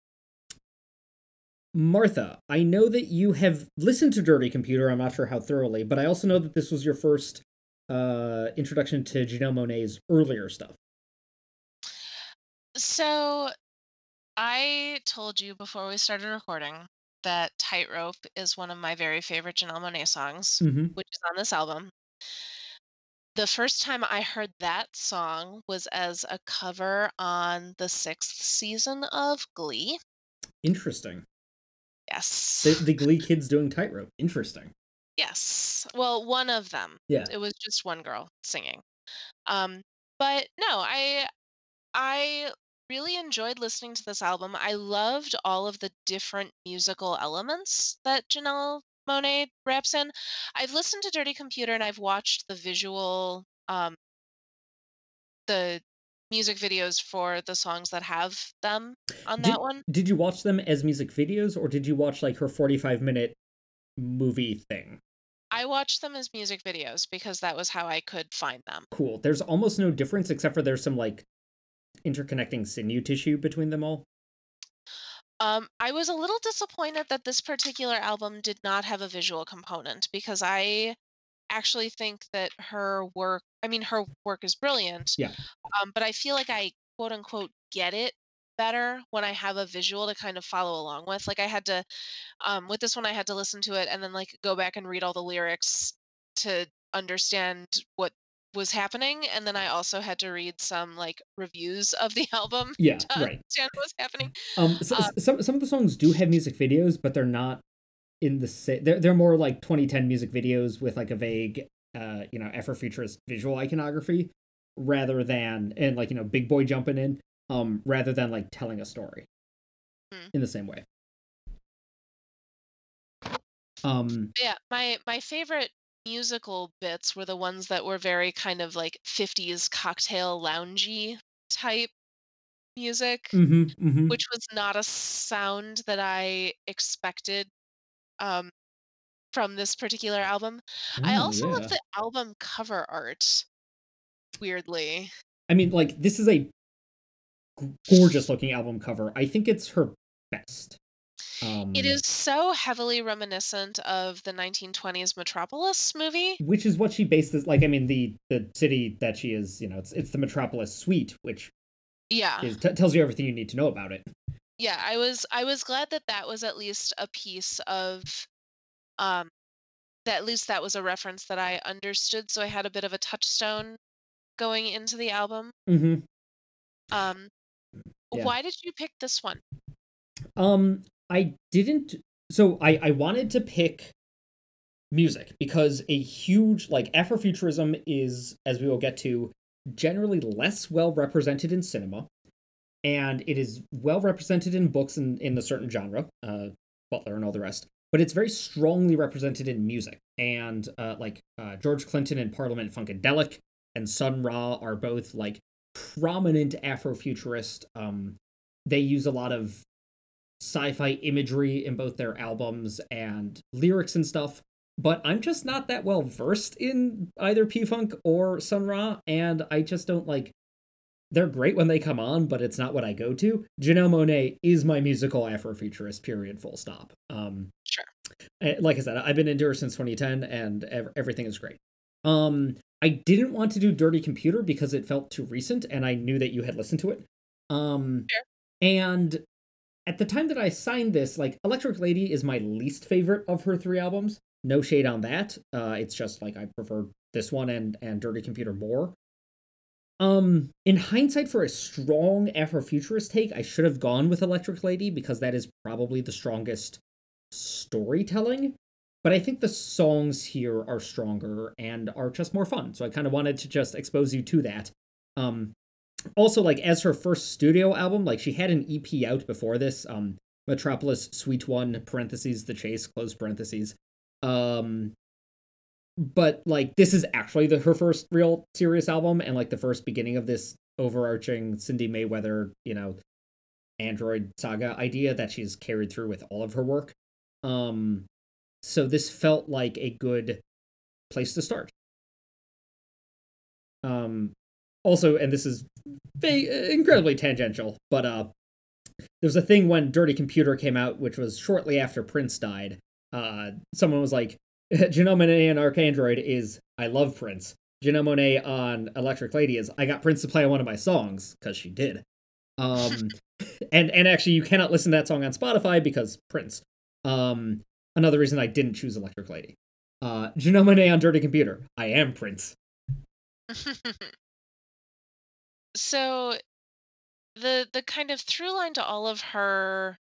Martha, I know that you have listened to Dirty Computer. I'm not sure how thoroughly, but I also know that this was your first uh, introduction to Janelle Monáe's earlier stuff. So, I told you before we started recording that Tightrope is one of my very favorite Janelle Monáe songs, mm-hmm. which is on this album. The first time I heard that song was as a cover on the sixth season of Glee. Interesting. Yes. The, the Glee kids doing Tightrope. Interesting. Yes. Well, one of them. Yeah. It was just one girl singing. Um, but no, I I really enjoyed listening to this album. I loved all of the different musical elements that Janelle Monáe raps in. I've listened to Dirty Computer and I've watched the visual um the music videos for the songs that have them on did, that one. Did you watch them as music videos or did you watch like her 45 minute movie thing? I watched them as music videos because that was how I could find them. Cool. There's almost no difference except for there's some like interconnecting sinew tissue between them all. Um, I was a little disappointed that this particular album did not have a visual component because I actually think that her work, I mean, her work is brilliant. Yeah. Um, but I feel like I quote unquote get it better when I have a visual to kind of follow along with. Like I had to, um, with this one, I had to listen to it and then like go back and read all the lyrics to understand what was happening and then i also had to read some like reviews of the album yeah to right understand what was happening um, so, um some, some of the songs do have music videos but they're not in the same they're, they're more like 2010 music videos with like a vague uh you know afrofuturist visual iconography rather than and like you know big boy jumping in um rather than like telling a story hmm. in the same way um yeah my my favorite musical bits were the ones that were very kind of like 50s cocktail loungy type music, mm-hmm, mm-hmm. which was not a sound that I expected um, from this particular album. I also yeah. love the album cover art, weirdly. I mean, like, this is a gorgeous looking album cover. I think it's her best. Um, it is so heavily reminiscent of the 1920s Metropolis movie, which is what she based this. Like, I mean, the the city that she is, you know, it's it's the Metropolis suite, which yeah is, t- tells you everything you need to know about it. Yeah, I was I was glad that that was at least a piece of, um, that at least that was a reference that I understood. So I had a bit of a touchstone going into the album. Mm-hmm. Um, yeah. why did you pick this one? Um, I didn't. So I I wanted to pick music because a huge like Afrofuturism is, as we will get to, generally less well represented in cinema, and it is well represented in books in in a certain genre, uh, Butler and all the rest. But it's very strongly represented in music, and uh, like uh, George Clinton and Parliament Funkadelic and Sun Ra are both like prominent Afrofuturist. Um, they use a lot of sci-fi imagery in both their albums and lyrics and stuff but i'm just not that well versed in either p-funk or sun ra and i just don't like they're great when they come on but it's not what i go to janelle monáe is my musical afrofuturist period full stop um sure like i said i've been into her since 2010 and ev- everything is great um i didn't want to do dirty computer because it felt too recent and i knew that you had listened to it um sure. and at the time that I signed this, like Electric Lady is my least favorite of her three albums. No shade on that. Uh, it's just like I prefer this one and and Dirty Computer more. Um, in hindsight, for a strong Afrofuturist take, I should have gone with Electric Lady because that is probably the strongest storytelling. But I think the songs here are stronger and are just more fun. So I kind of wanted to just expose you to that. Um, also like as her first studio album like she had an ep out before this um metropolis suite one parentheses the chase close parentheses um but like this is actually the her first real serious album and like the first beginning of this overarching cindy mayweather you know android saga idea that she's carried through with all of her work um so this felt like a good place to start um also, and this is incredibly tangential, but uh, there was a thing when Dirty Computer came out, which was shortly after Prince died. Uh, someone was like, Janelle Monáe on ArchAndroid is I love Prince. Janelle Monáe on Electric Lady is I got Prince to play on one of my songs because she did. Um, and and actually, you cannot listen to that song on Spotify because Prince. Um, another reason I didn't choose Electric Lady. Uh, Janelle Monáe on Dirty Computer. I am Prince. so the the kind of through line to all of her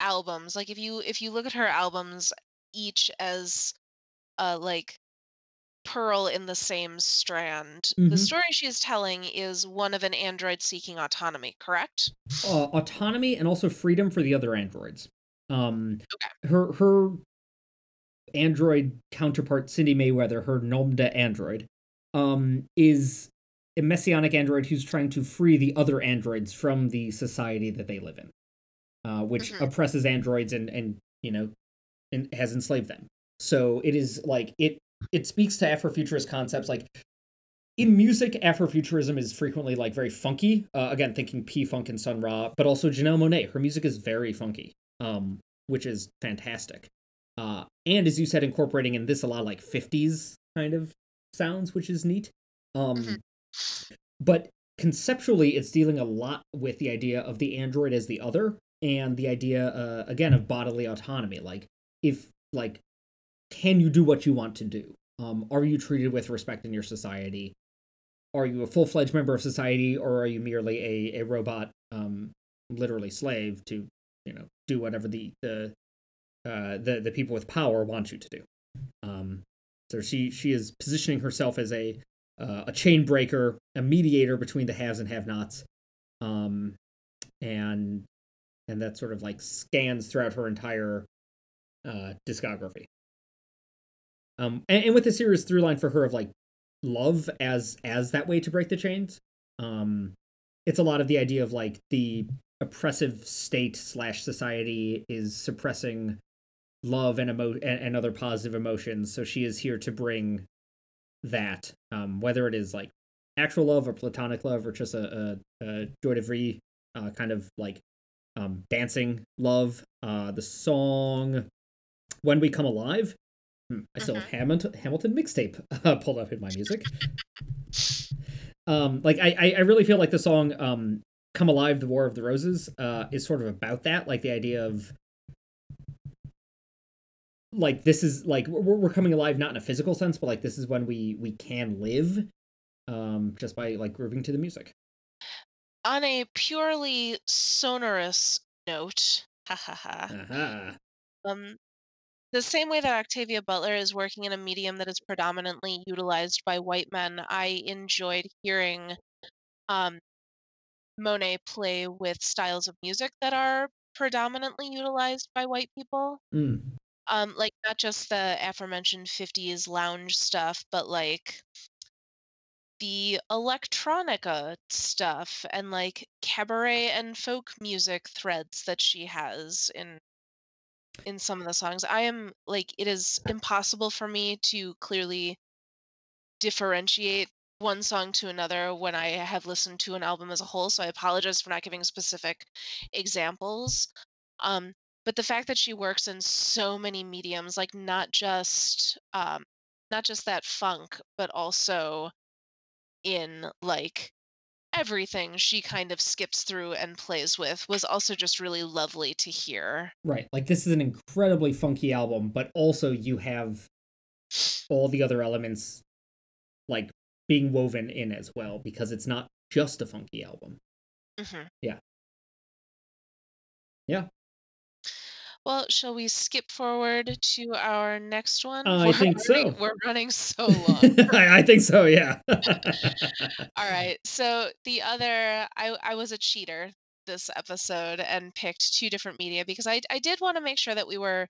albums like if you if you look at her albums each as uh like pearl in the same strand Mm-hmm. the story she's telling is one of an android seeking autonomy correct uh, autonomy and also freedom for the other androids. Um, Okay. her her android counterpart, Cindy Mayweather, her Nomda android, um, is a messianic android who's trying to free the other androids from the society that they live in, uh, which Mhm. oppresses androids and and you know, and has enslaved them. So it is like it it speaks to Afrofuturist concepts like in music, Afrofuturism is frequently like very funky. Uh, again, thinking P Funk and Sun Ra, but also Janelle Monáe. Her music is very funky, um, which is fantastic. Uh, and as you said, incorporating in this a lot of like '50s kind of sounds, which is neat. Um, Mhm. But conceptually, it's dealing a lot with the idea of the android as the other, and the idea uh, again of bodily autonomy. Like, if like, can you do what you want to do? Um, are you treated with respect in your society? are you a full-fledged member of society or are you merely a, a robot um literally slave to you know do whatever the the uh the, the people with power want you to do um so she she is positioning herself as a uh, a chain breaker a mediator between the haves and have-nots um and and that sort of like scans throughout her entire uh discography. Um and, and with the series through line for her of like love as as that way to break the chains um it's a lot of the idea of like the oppressive state slash society is suppressing love and emo and, and other positive emotions so she is here to bring that um whether it is like actual love or platonic love or just a, a, a joy de vivre uh, kind of like um dancing love uh the song when we come alive Hmm, I still have Hamilton Hamilton mixtape uh, pulled up in my music. um, like I, I really feel like the song um "Come Alive," the War of the Roses, uh, is sort of about that, like the idea of like this is like we're we're coming alive not in a physical sense, but like this is when we we can live, um, just by like grooving to the music. on a purely sonorous note ha ha ha Aha. um the same way that Octavia Butler is working in a medium that is predominantly utilized by white men, I enjoyed hearing um, Monáe play with styles of music that are predominantly utilized by white people. Mm. Um, like not just the aforementioned 50s lounge stuff, but like the electronica stuff and like cabaret and folk music threads that she has in in some of the songs. I am like it is impossible for me to clearly differentiate one song to another when I have listened to an album as a whole, so I apologize for not giving specific examples. Um, but the fact that she works in so many mediums, like not just um, not just that funk, but also in like everything she kind of skips through and plays with was also just really lovely to hear. Right. Like this is an incredibly funky album, but also you have all the other elements like being woven in as well because it's not just a funky album. hmm Yeah. Yeah. Well, shall we skip forward to our next one? Uh, I think running, so. we're running so long. I, I think so, yeah. All right. So the other, I I was a cheater this episode and picked two different media because I I did want to make sure that we were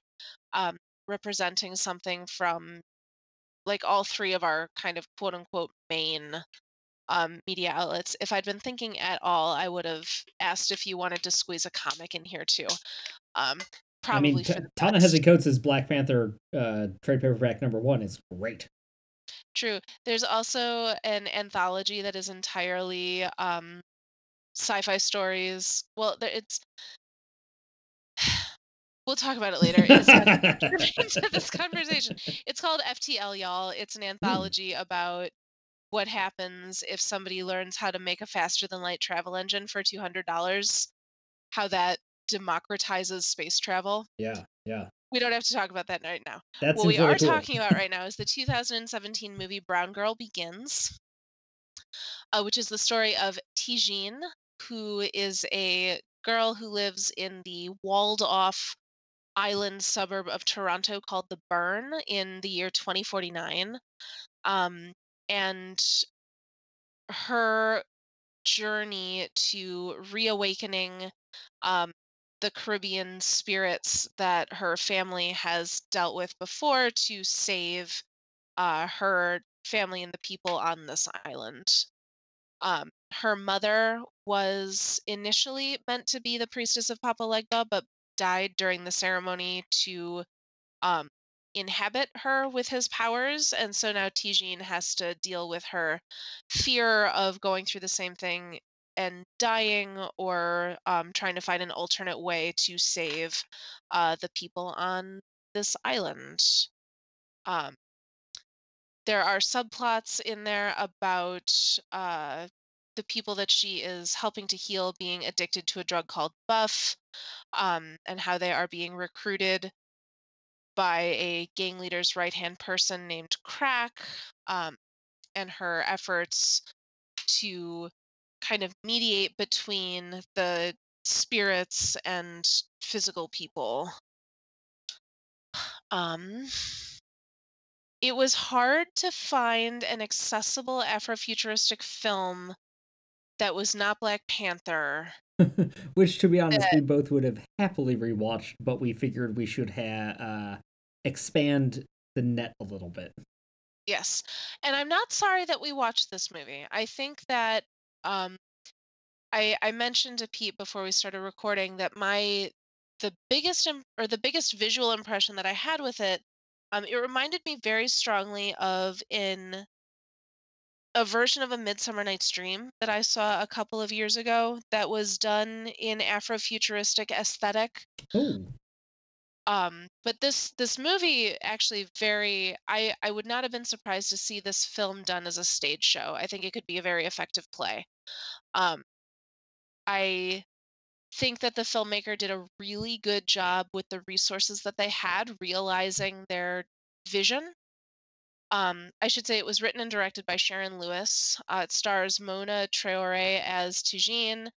um, representing something from like all three of our kind of quote unquote main um, media outlets. If I'd been thinking at all, I would have asked if you wanted to squeeze a comic in here too. Um, I mean, for Ta-Nehisi. Coates' Black Panther uh, trade paperback number one is great. True. There's also an anthology that is entirely um, sci-fi stories. Well, there, it's we'll talk about it later. It's into this conversation. It's called FTL, y'all. It's an anthology about what happens if somebody learns how to make a faster than light travel engine for two hundred dollars. How that democratizes space travel. yeah, yeah. We don't have to talk about that right now. That what we really are cool. talking about right now is the 2017 movie Brown Girl Begins, uh, which is the story of Ti-Jeanne, who is a girl who lives in the walled off island suburb of Toronto called the Burn in the year 2049. Um, and her journey to reawakening um, the Caribbean spirits that her family has dealt with before to save uh, her family and the people on this island. Um, her mother was initially meant to be the priestess of Papa Legba, but died during the ceremony to um, inhabit her with his powers. And so now Ti-Jeanne has to deal with her fear of going through the same thing and dying or um, trying to find an alternate way to save uh, the people on this island. Um, there are subplots in there about uh, the people that she is helping to heal being addicted to a drug called Buff um, and how they are being recruited by a gang leader's right hand person named Crack um, and her efforts to kind of mediate between the spirits and physical people. Um, it was hard to find an accessible Afrofuturistic film that was not Black Panther. Which, to be honest, Uh, we both would have happily rewatched, but we figured we should have uh, expand the net a little bit. Yes. And I'm not sorry that we watched this movie. I think that um I I mentioned to Pete before we started recording that my the biggest im- or the biggest visual impression that I had with it um it reminded me very strongly of in a version of a Midsummer Night's Dream that I saw a couple of years ago that was done in Afrofuturistic aesthetic. Um, but this this movie actually very I I would not have been surprised to see this film done as a stage show. I think it could be a very effective play. Um, I think that the filmmaker did a really good job with the resources that they had, realizing their vision. Um, I should say it was written and directed by Sharon Lewis. Uh, it stars Mouna Traoré as Ti-Jeanne,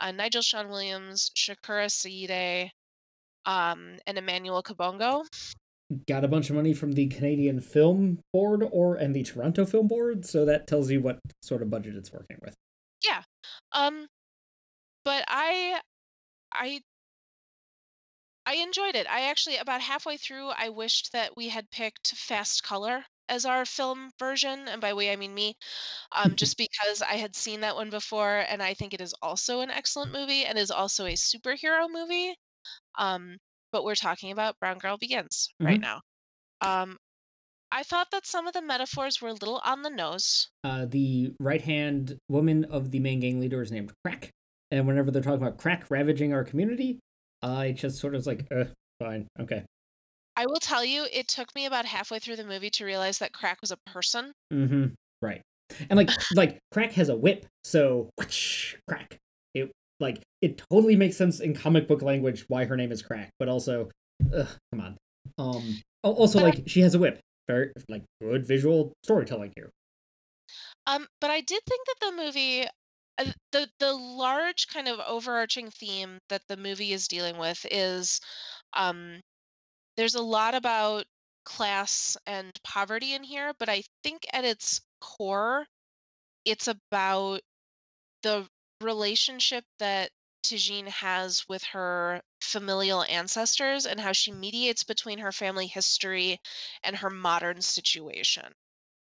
uh, Nigel Shawn Williams, Shakura Saide, um, and Emmanuel Kabongo. got a bunch of money from the Canadian Film Board or and the Toronto Film Board, so that tells you what sort of budget it's working with. Yeah. Um, but I, I, I enjoyed it. I actually about halfway through, I wished that we had picked Fast Color as our film version, and by we I mean me, um, just because I had seen that one before, and I think it is also an excellent movie and is also a superhero movie. Um, but we're talking about Brown Girl Begins right Mhm. now. Um, I thought that some of the metaphors were a little on the nose. Uh, the right hand woman of the main gang leader is named Crack, and whenever they're talking about crack ravaging our community, uh, I just sort of was like, uh, fine, okay. I will tell you, it took me about halfway through the movie to realize that Crack was a person. Mm-hmm. Right. And like like Crack has a whip, so whoosh, Crack. It like it totally makes sense in comic book language why her name is Crack, but also, ugh, come on. Um. Also, like she has a whip. Very like good visual storytelling here. Um, but I did think that the movie, uh, the the large kind of overarching theme that the movie is dealing with is, um, there's a lot about class and poverty in here, but I think at its core, it's about the relationship that Ti-Jeanne has with her familial ancestors and how she mediates between her family history and her modern situation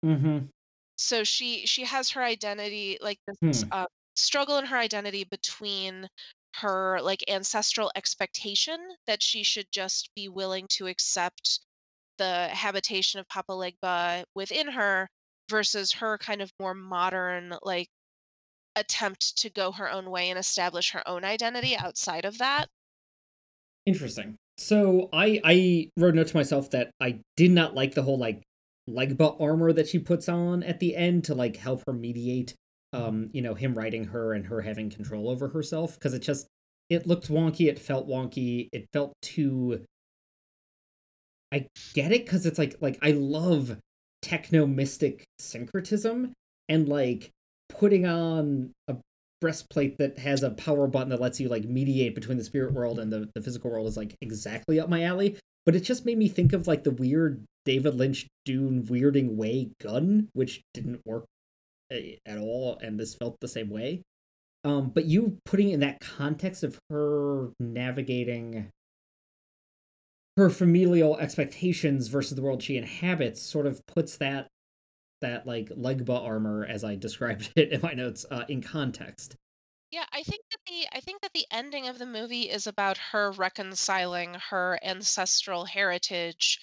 Mm-hmm. so she she has her identity like this Hmm. uh, struggle in her identity between her like ancestral expectation that she should just be willing to accept the habitation of Papa Legba within her versus her kind of more modern like attempt to go her own way and establish her own identity outside of that. Interesting. So I I wrote a note to myself that I did not like the whole like Legba armor that she puts on at the end to like help her mediate um you know him writing her and her having control over herself because it just it looked wonky it felt wonky it felt too I get it because it's like like I love techno mystic syncretism and like putting on a breastplate that has a power button that lets you like mediate between the spirit world and the, the physical world is like exactly up my alley. But it just made me think of like the weird David Lynch Dune weirding way gun, which didn't work eh, at all, and this felt the same way. Um, but you putting in that context of her navigating her familial expectations versus the world she inhabits sort of puts that that like legba armor as i described it in my notes uh, in context Yeah, I think that the I think that the ending of the movie is about her reconciling her ancestral heritage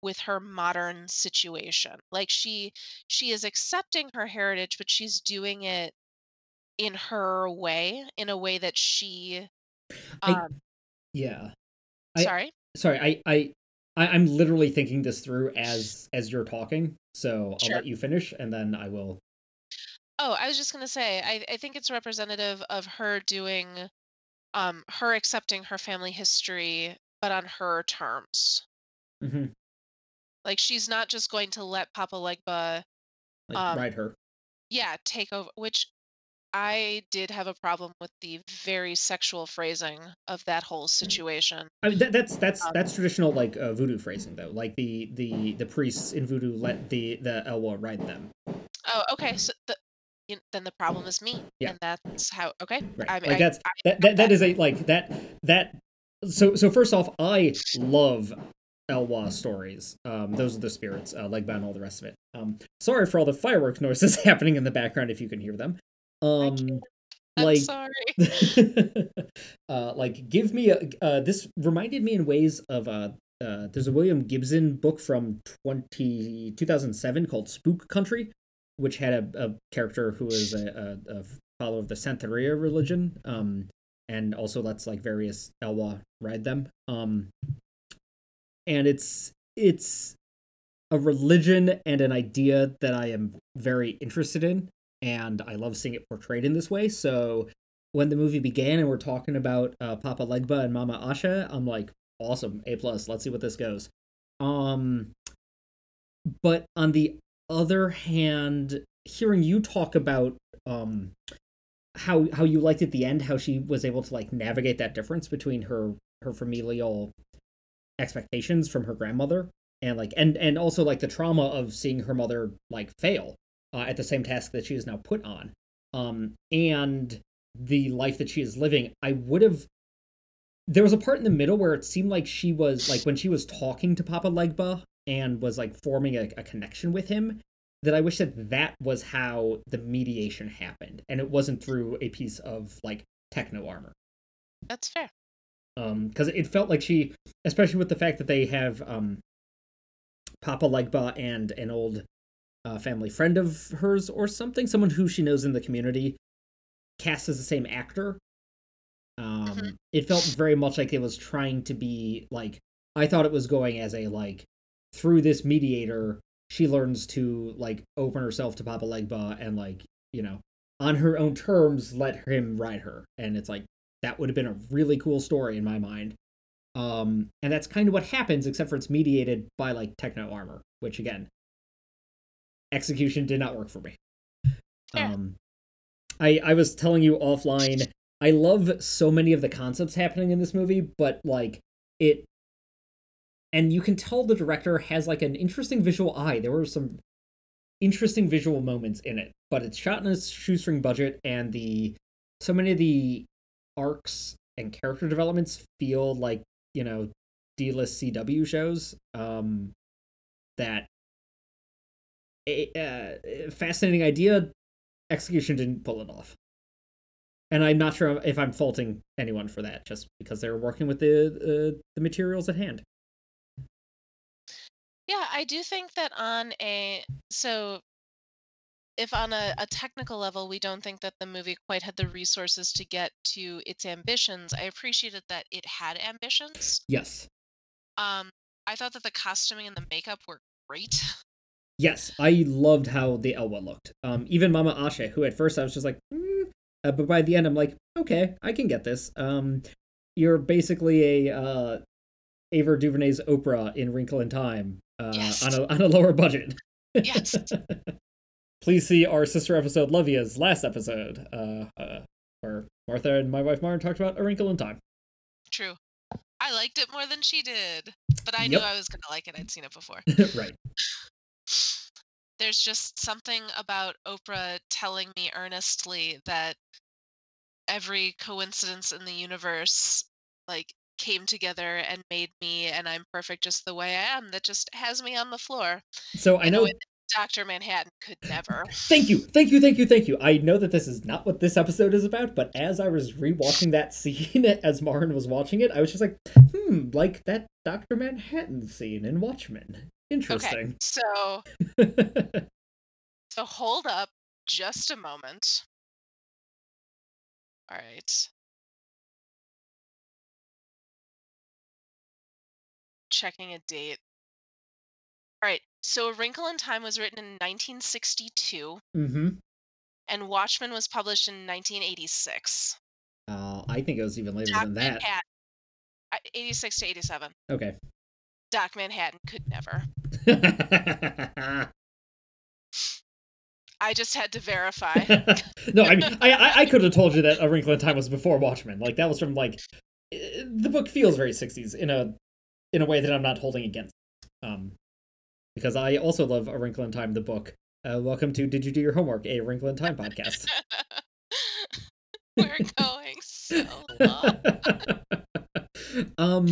with her modern situation. Like she she is accepting her heritage, but she's doing it in her way, in a way that she I- um yeah I- sorry. sorry i i I- i'm literally thinking this through as as you're talking so i'll Sure. let you finish and then i will Oh, I was just gonna say, I, I think it's representative of her doing um her accepting her family history, but on her terms. Mm-hmm. Like she's not just going to let Papa Legba like Um, ride her yeah take over which i did have a problem with the very sexual phrasing of that whole situation I mean, that, that's that's Um, that's traditional like uh, voodoo phrasing though. Like the the the priests in voodoo let the the Elwa ride them. oh okay so the, you- then the problem is me Yeah. and that's how okay Right. I, like I, that's I, that, that that is a like that that. So so first off, I love Elwa stories. Um, those are the spirits, uh, Legba and all the rest of it. Um, sorry for all the fireworks noises happening in the background if you can hear them. Um, i'm like sorry uh, like give me a uh, this reminded me in ways of uh, uh there's a William Gibson book from 20, 2007 called Spook Country, which had a, a character who was a, a, a follower of the Santeria religion, um, and also lets like various Elwa ride them. Um, and it's it's a religion and an idea that I am very interested in, and I love seeing it portrayed in this way. So when the movie began and we're talking about uh, Papa Legba and Mama Asha, I'm like, awesome, A plus. Let's see what this goes. Um, but on the other hand, hearing you talk about um how how you liked at the end, how she was able to like navigate that difference between her her familial expectations from her grandmother and like and and also like the trauma of seeing her mother like fail uh, at the same task that she is now put on um and the life that she is living i would have there was a part in the middle where it seemed like she was like when she was talking to papa legba and was like forming a, a connection with him that I wish that that was how the mediation happened and it wasn't through a piece of like techno armor. That's fair. Um, because it felt like she, especially with the fact that they have um, Papa Legba and an old uh, family friend of hers or something, someone who she knows in the community, cast as the same actor. Um, mm-hmm. It felt very much like it was trying to be like I thought it was going as a like through this mediator she learns to like open herself to Papa Legba and like you know on her own terms let him ride her and it's like that would have been a really cool story in my mind um and that's kind of what happens except for it's mediated by like techno armor which again execution did not work for me yeah. um i i was telling you offline i love so many of the concepts happening in this movie but like it and you can tell the director has like an interesting visual eye. There were some interesting visual moments in it, but it's shot in a shoestring budget, and the so many of the arcs and character developments feel like you know D-list CW shows. Um, that a uh, fascinating idea, execution didn't pull it off. And I'm not sure if I'm faulting anyone for that, just because they're working with the uh, the materials at hand. Yeah, I do think that on a so if on a, a technical level we don't think that the movie quite had the resources to get to its ambitions, I appreciated that it had ambitions. Yes. Um, I thought that the costuming and the makeup were great. Yes, I loved how the Elwa looked. Um, even Mama Ashe, who at first I was just like, mm, uh, but by the end I'm like, okay, I can get this. Um, you're basically a uh, Ava DuVernay's Oprah in Wrinkle in Time, uh, yes. on a on a lower budget. yes. Please see our sister episode Love Ya's last episode, uh, uh, where Martha and my wife Maren talked about A Wrinkle in Time. True. I liked it more than she did, but I yep. knew I was gonna like it. I'd seen it before. right. There's just something about Oprah telling me earnestly that every coincidence in the universe like came together and made me and I'm perfect just the way I am that just has me on the floor. So I know Dr. Manhattan could never. thank you. Thank you. Thank you. Thank you. I know that this is not what this episode is about, but as I was rewatching that scene as Maren was watching it, I was just like, hmm, like that Dr. Manhattan scene in Watchmen. Interesting. Okay, so So hold up just a moment. All right. checking a date. All right. So A Wrinkle in Time was written in 1962. Mm-hmm. And Watchmen was published in 1986. Uh, I think it was even later Doc than that. Manhattan, 86 to 87. Okay. Doc Manhattan could never. I just had to verify. no, I mean, I, I could have told you that A Wrinkle in Time was before Watchmen. Like that was from like eh, the book feels very 60s in a in a way that I'm not holding against. Um, because I also love A Wrinkle in Time, the book. Uh, welcome to Did You Do Your Homework, a Wrinkle in Time podcast. We're going so long. um,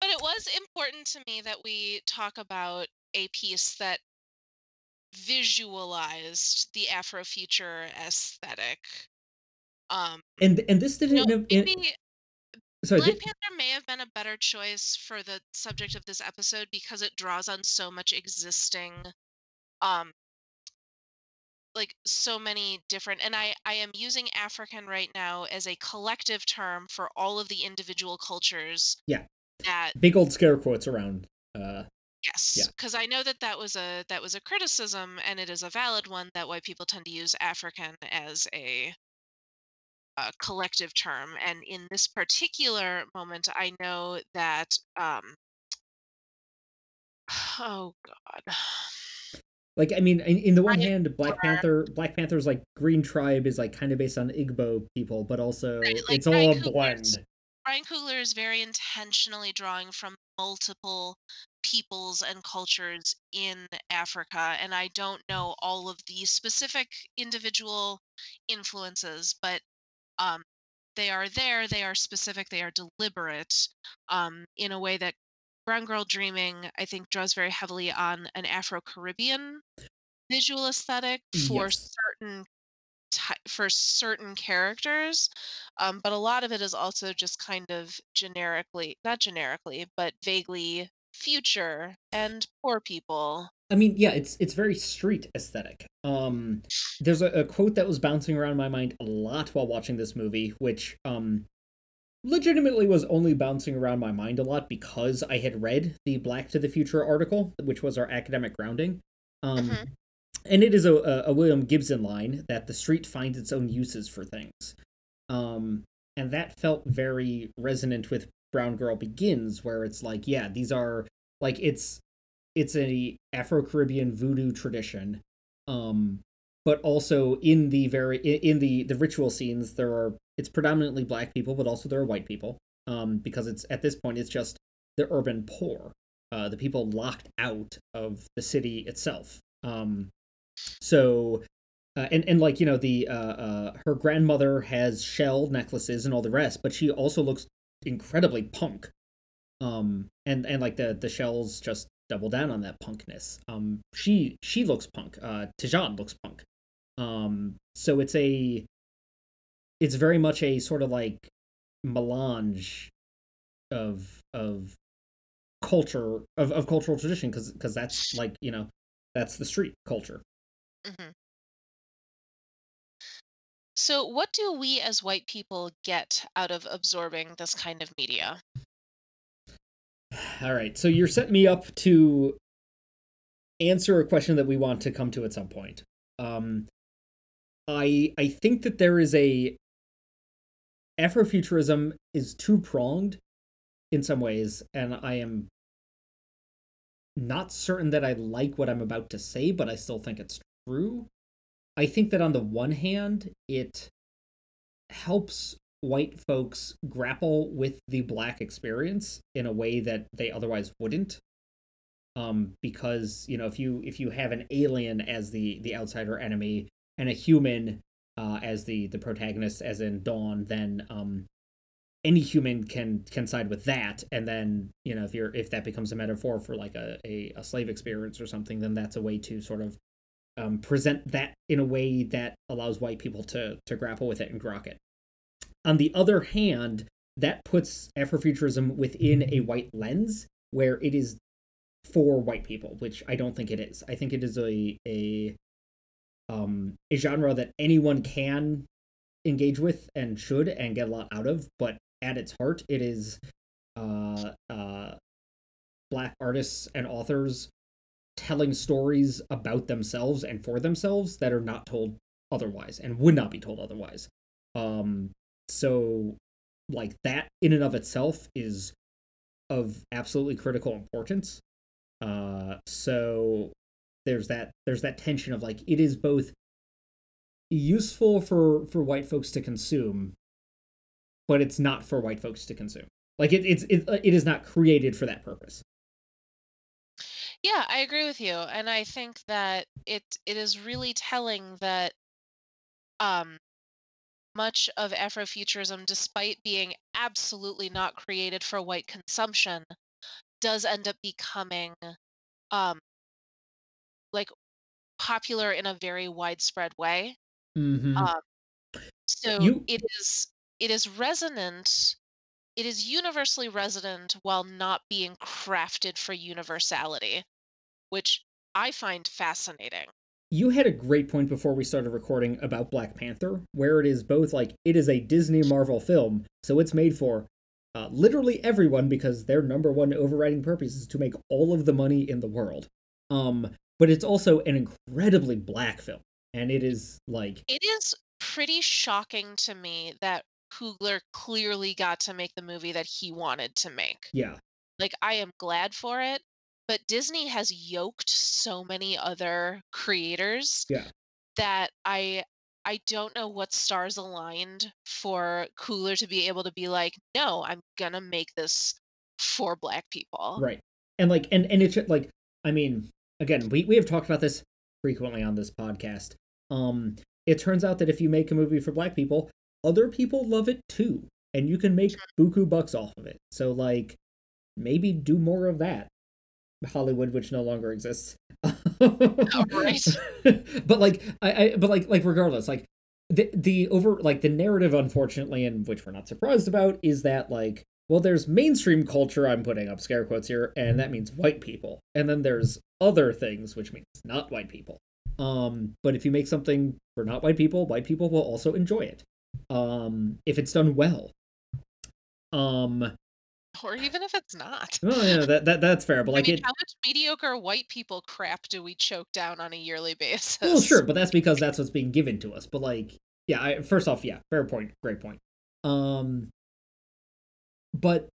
but it was important to me that we talk about a piece that visualized the Afrofuture aesthetic. Um, and and this didn't. Know, maybe, Sorry, Black Panther may have been a better choice for the subject of this episode because it draws on so much existing um like so many different and I I am using African right now as a collective term for all of the individual cultures. Yeah. That big old scare quotes around uh Yes, because yeah. I know that that was a that was a criticism, and it is a valid one that white people tend to use African as a a collective term. And in this particular moment, I know that, um, oh God. Like I mean, in, in the one hand, Black Panther, Black Panther's like Green Tribe is like kind of based on Igbo people, but also right, like it's all a blend. Ryan Coogler is very intentionally drawing from multiple peoples and cultures in Africa, and I don't know all of the specific individual influences, but um, they are there, they are specific, they are deliberate um, in a way that Brown Girl Dreaming, I think, draws very heavily on an Afro Caribbean visual aesthetic for Yes. certain for certain characters, um, but a lot of it is also just kind of generically, not generically, but vaguely future and poor people. I mean, yeah, it's it's very street aesthetic. Um, there's a, a quote that was bouncing around my mind a lot while watching this movie, which um, legitimately was only bouncing around my mind a lot because I had read the Black to the Future article, which was our academic grounding. Um, Mhm. and it is a, a, a William Gibson line that the street finds its own uses for things. Um, and that felt very resonant with Brown Girl Begins, where it's like, yeah, these are like it's it's a Afro Caribbean voodoo tradition, um, but also in the very in the the ritual scenes there are it's predominantly black people, but also there are white people, um, because it's at this point it's just the urban poor, uh, the people locked out of the city itself. Um, so uh, and and like you know the uh, uh, her grandmother has shell necklaces and all the rest, but she also looks incredibly punk. Um, and and like the the shells just double down on that punkness. Um, she she looks punk. Uh, Ti-Jeanne looks punk. Um, so it's a it's very much a sort of like melange of of culture of, of cultural tradition because because that's like you know that's the street culture hmm So, what do we as white people get out of absorbing this kind of media? all right so you're setting me up to answer a question that we want to come to at some point um i i think that there is a afrofuturism is two pronged in some ways and i am not certain that i like what i'm about to say but i still think it's true i think that on the one hand it helps white folks grapple with the black experience in a way that they otherwise wouldn't. Um because you know if you if you have an alien as the the outsider enemy and a human uh as the the protagonist as in dawn then um any human can can side with that. And then you know if you're if that becomes a metaphor for like a a, a slave experience or something then that's a way to sort of um, present that in a way that allows white people to to grapple with it and grok it on the other hand, that puts Afrofuturism within a white lens where it is for white people, which I don't think it is. I think it is a a um a genre that anyone can engage with and should and get a lot out of, but at its heart it is uh uh black artists and authors telling stories about themselves and for themselves that are not told otherwise and would not be told otherwise. Um so like that in and of itself is of absolutely critical importance. Uh so there's that there's that tension of like it is both useful for for white folks to consume but it's not for white folks to consume. Like it, it's it, it is not created for that purpose Yeah, I agree with you, and I think that it it is really telling that um much of Afrofuturism, despite being absolutely not created for white consumption, does end up becoming um like popular in a very widespread way. mm-hmm. Um, so you it is it is resonant. It is universally resonant while not being crafted for universality, which I find fascinating. you had a great point before we started recording about Black Panther, where it is both like it is a Disney Marvel film, so it's made for uh, literally everyone because their number one overriding purpose is to make all of the money in the world. Um, but it's also an incredibly black film, and it is like It is pretty shocking to me that Coogler clearly got to make the movie that he wanted to make. yeah, Like, I am glad for it, but Disney has yoked so many other creators yeah, that I I don't know what stars aligned for Coogler to be able to be like, "No, I'm gonna make this for black people." right, and like and and it's like I mean, again, we we have talked about this frequently on this podcast. Um, it turns out that if you make a movie for black people, other people love it too, and you can make buku bucks off of it. So like, maybe do more of that. Hollywood, which no longer exists. Oh, right. but like, I, I, but like, like regardless, like the the over like the narrative, unfortunately, and which we're not surprised about, is that like, well, there's mainstream culture. I'm putting up scare quotes here, and that means white people, and then there's other things, which means not white people. Um, but if you make something for not white people, white people will also enjoy it. Um, if it's done well. Um, or even if it's not. well, yeah, that, that that's fair. But I like mean, it, how much mediocre white people crap do we choke down on a yearly basis? well, sure, but that's because that's what's being given to us. But like, yeah, I, first off, yeah, fair point, great point. Um, but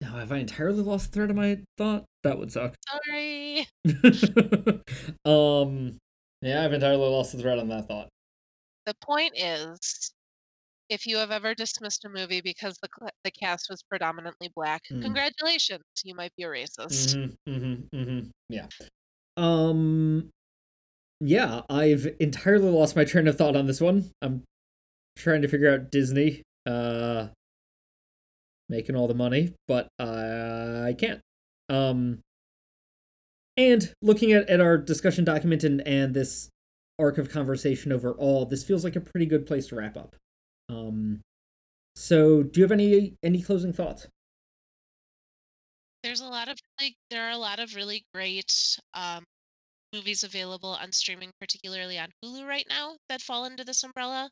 now have I entirely lost the thread of my thought? That would suck. Sorry. um, yeah, I've entirely lost the thread on that thought. The point is, if you have ever dismissed a movie because the the cast was predominantly black, Mm. congratulations, you might be a racist. Mm-hmm, mm-hmm, mm-hmm. Yeah. Um. Yeah, I've entirely lost my train of thought on this one. I'm trying to figure out Disney, uh, making all the money, but I can't. Um. And looking at, at our discussion document and, and this arc of conversation overall, this feels like a pretty good place to wrap up. Um. So, do you have any any closing thoughts? There's a lot of like there are a lot of really great um movies available on streaming, particularly on Hulu right now, that fall under this umbrella.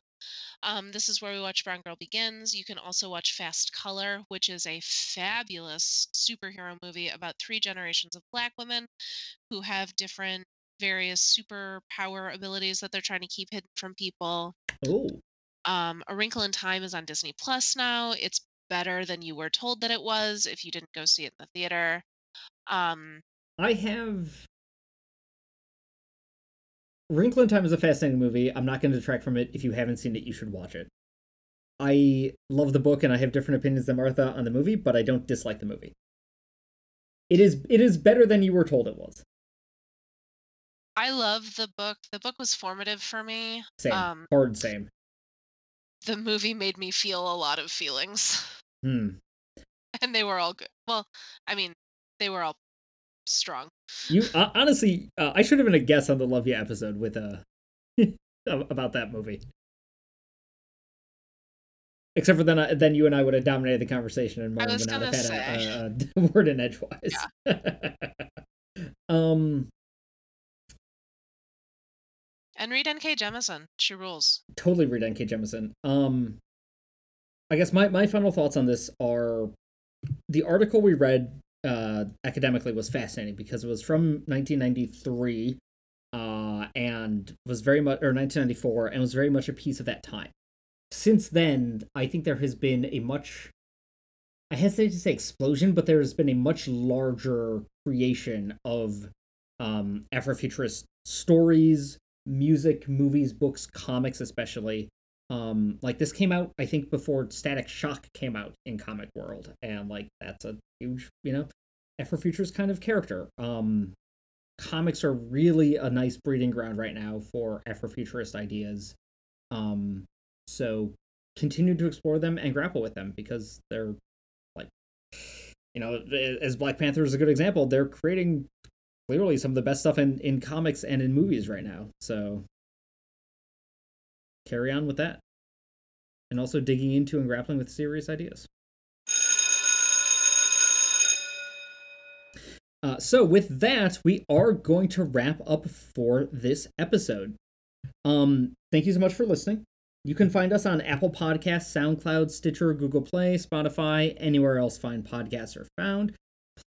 Um, this is where we watch Brown Girl Begins. You can also watch Fast Color, which is a fabulous superhero movie about three generations of black women who have different various superpower abilities that they're trying to keep hidden from people. Oh, Um, A Wrinkle in Time is on Disney Plus now. It's better than you were told that it was if you didn't go see it in the theater. Um, I have. Wrinkle in Time is a fascinating movie. I'm not going to detract from it. If you haven't seen it, you should watch it. I love the book and I have different opinions than Martha on the movie, but I don't dislike the movie. It is it is better than you were told it was. I love the book. The book was formative for me. Same. Um, Hard same. The movie made me feel a lot of feelings, Hmm. and they were all good. Well, I mean, they were all strong. You uh, honestly, uh, I should have been a guest on the Love Ya episode with uh about that movie. Except for then, uh, then you and I would have dominated the conversation, and Martin would not have had a, a, a word in edgewise. um, And read N.K. Jemisin. She rules. totally read N.K. Jemisin. Um, I guess my my final thoughts on this are the article we read uh, academically was fascinating because it was from 1993 uh, and was very much or 1994 and was very much a piece of that time. Since then, I think there has been a much I hesitate to say explosion, but there has been a much larger creation of um, Afrofuturist stories, music, movies, books, comics, especially. Um, like this came out, I think, before Static Shock came out in comic world, and like that's a huge, you know, Afrofuturist kind of character. Um, comics are really a nice breeding ground right now for Afrofuturist ideas. Um, so continue to explore them and grapple with them because they're like, you know, as Black Panther is a good example, they're creating literally some of the best stuff in in comics and in movies right now. So carry on with that. And also digging into and grappling with serious ideas. Uh, so with that, we are going to wrap up for this episode. Um, thank you so much for listening. You can find us on Apple Podcasts, SoundCloud, Stitcher, Google Play, Spotify, anywhere else fine podcasts are found.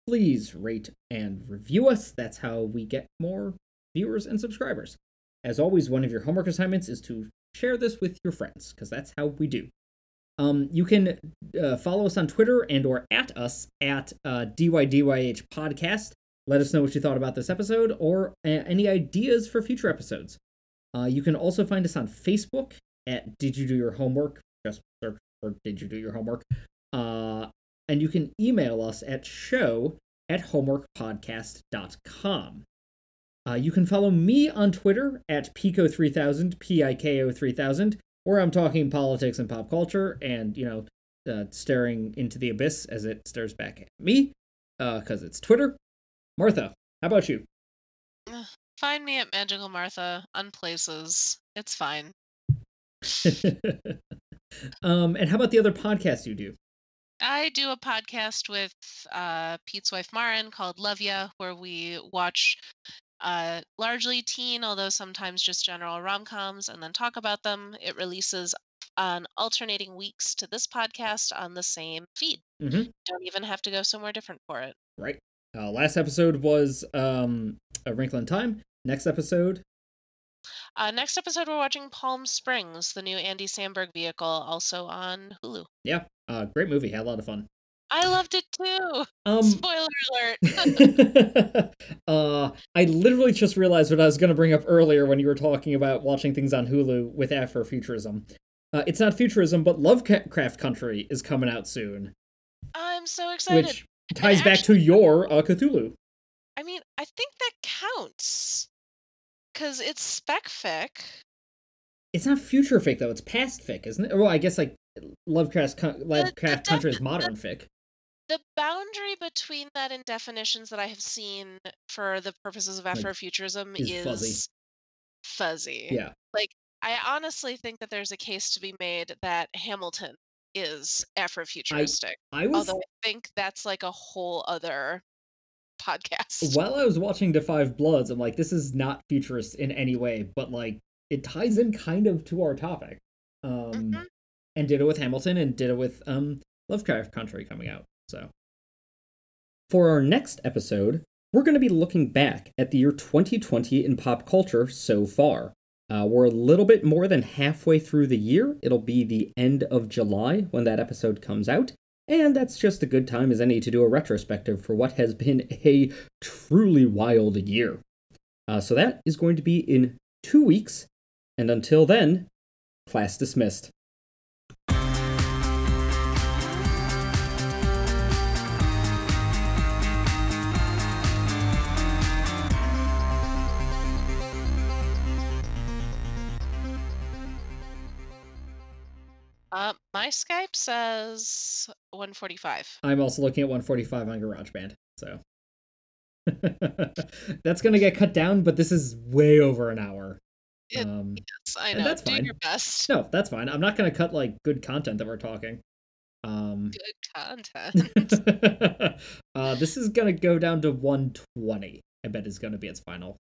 Please rate and review us. That's how we get more viewers and subscribers. As always, one of your homework assignments is to share this with your friends, because that's how we do. Um, you can uh, follow us on Twitter and or at us at uh, DYDYH Podcast. Let us know what you thought about this episode or uh, any ideas for future episodes. Uh, you can also find us on Facebook at Did You Do Your Homework? Just search for Did You Do Your Homework. Uh, and you can email us at show at homeworkpodcast.com. Uh, you can follow me on Twitter at Piko3000, P I K O 3000, where I'm talking politics and pop culture and, you know, uh, staring into the abyss as it stares back at me, because uh, it's Twitter. Martha, how about you? Find me at Magical Martha on places. It's fine. um, and how about the other podcasts you do? I do a podcast with uh, Pete's wife Maren called Love Ya, where we watch uh, largely teen, although sometimes just general rom coms, and then talk about them. It releases on alternating weeks to this podcast on the same feed. Mm-hmm. Don't even have to go somewhere different for it. Right. Uh, last episode was um, A Wrinkle in Time. Next episode. Uh, next episode, we're watching Palm Springs, the new Andy Samberg vehicle, also on Hulu. Yeah, uh, great movie. Had a lot of fun. I loved it too. Um, Spoiler alert. uh, I literally just realized what I was going to bring up earlier when you were talking about watching things on Hulu with Afrofuturism. Uh, it's not futurism, but Lovecraft Country is coming out soon. I'm so excited. Which ties back to your uh, Cthulhu. I mean, I think that counts because it's spec fic. It's not future fic though; it's past fic, isn't it? Well, I guess like Lovecraft Lovecraft the, the Country is modern the, fic. The boundary between that and definitions that I have seen for the purposes of Afrofuturism like, is, is fuzzy. Fuzzy. Yeah. Like I honestly think that there's a case to be made that Hamilton is Afrofuturistic. I, I was, although I think that's like a whole other podcast. While I was watching Da 5 Bloods, I'm like, this is not futurist in any way, but like it ties in kind of to our topic. Um mm-hmm. And did it with Hamilton and did it with um Lovecraft Country coming out. So for our next episode, we're going to be looking back at the year 2020 in pop culture so far. Uh, we're a little bit more than halfway through the year. It'll be the end of July when that episode comes out. And that's just a good time as any to do a retrospective for what has been a truly wild year. Uh, so that is going to be in two weeks. And until then, class dismissed. Uh, my Skype says 145. I'm also looking at 145 on GarageBand, so that's gonna get cut down. But this is way over an hour. It, um, yes, I know. That's Do fine. your best. No, that's fine. I'm not gonna cut like good content that we're talking. Um, good content. uh, this is gonna go down to 120. I bet is gonna be its final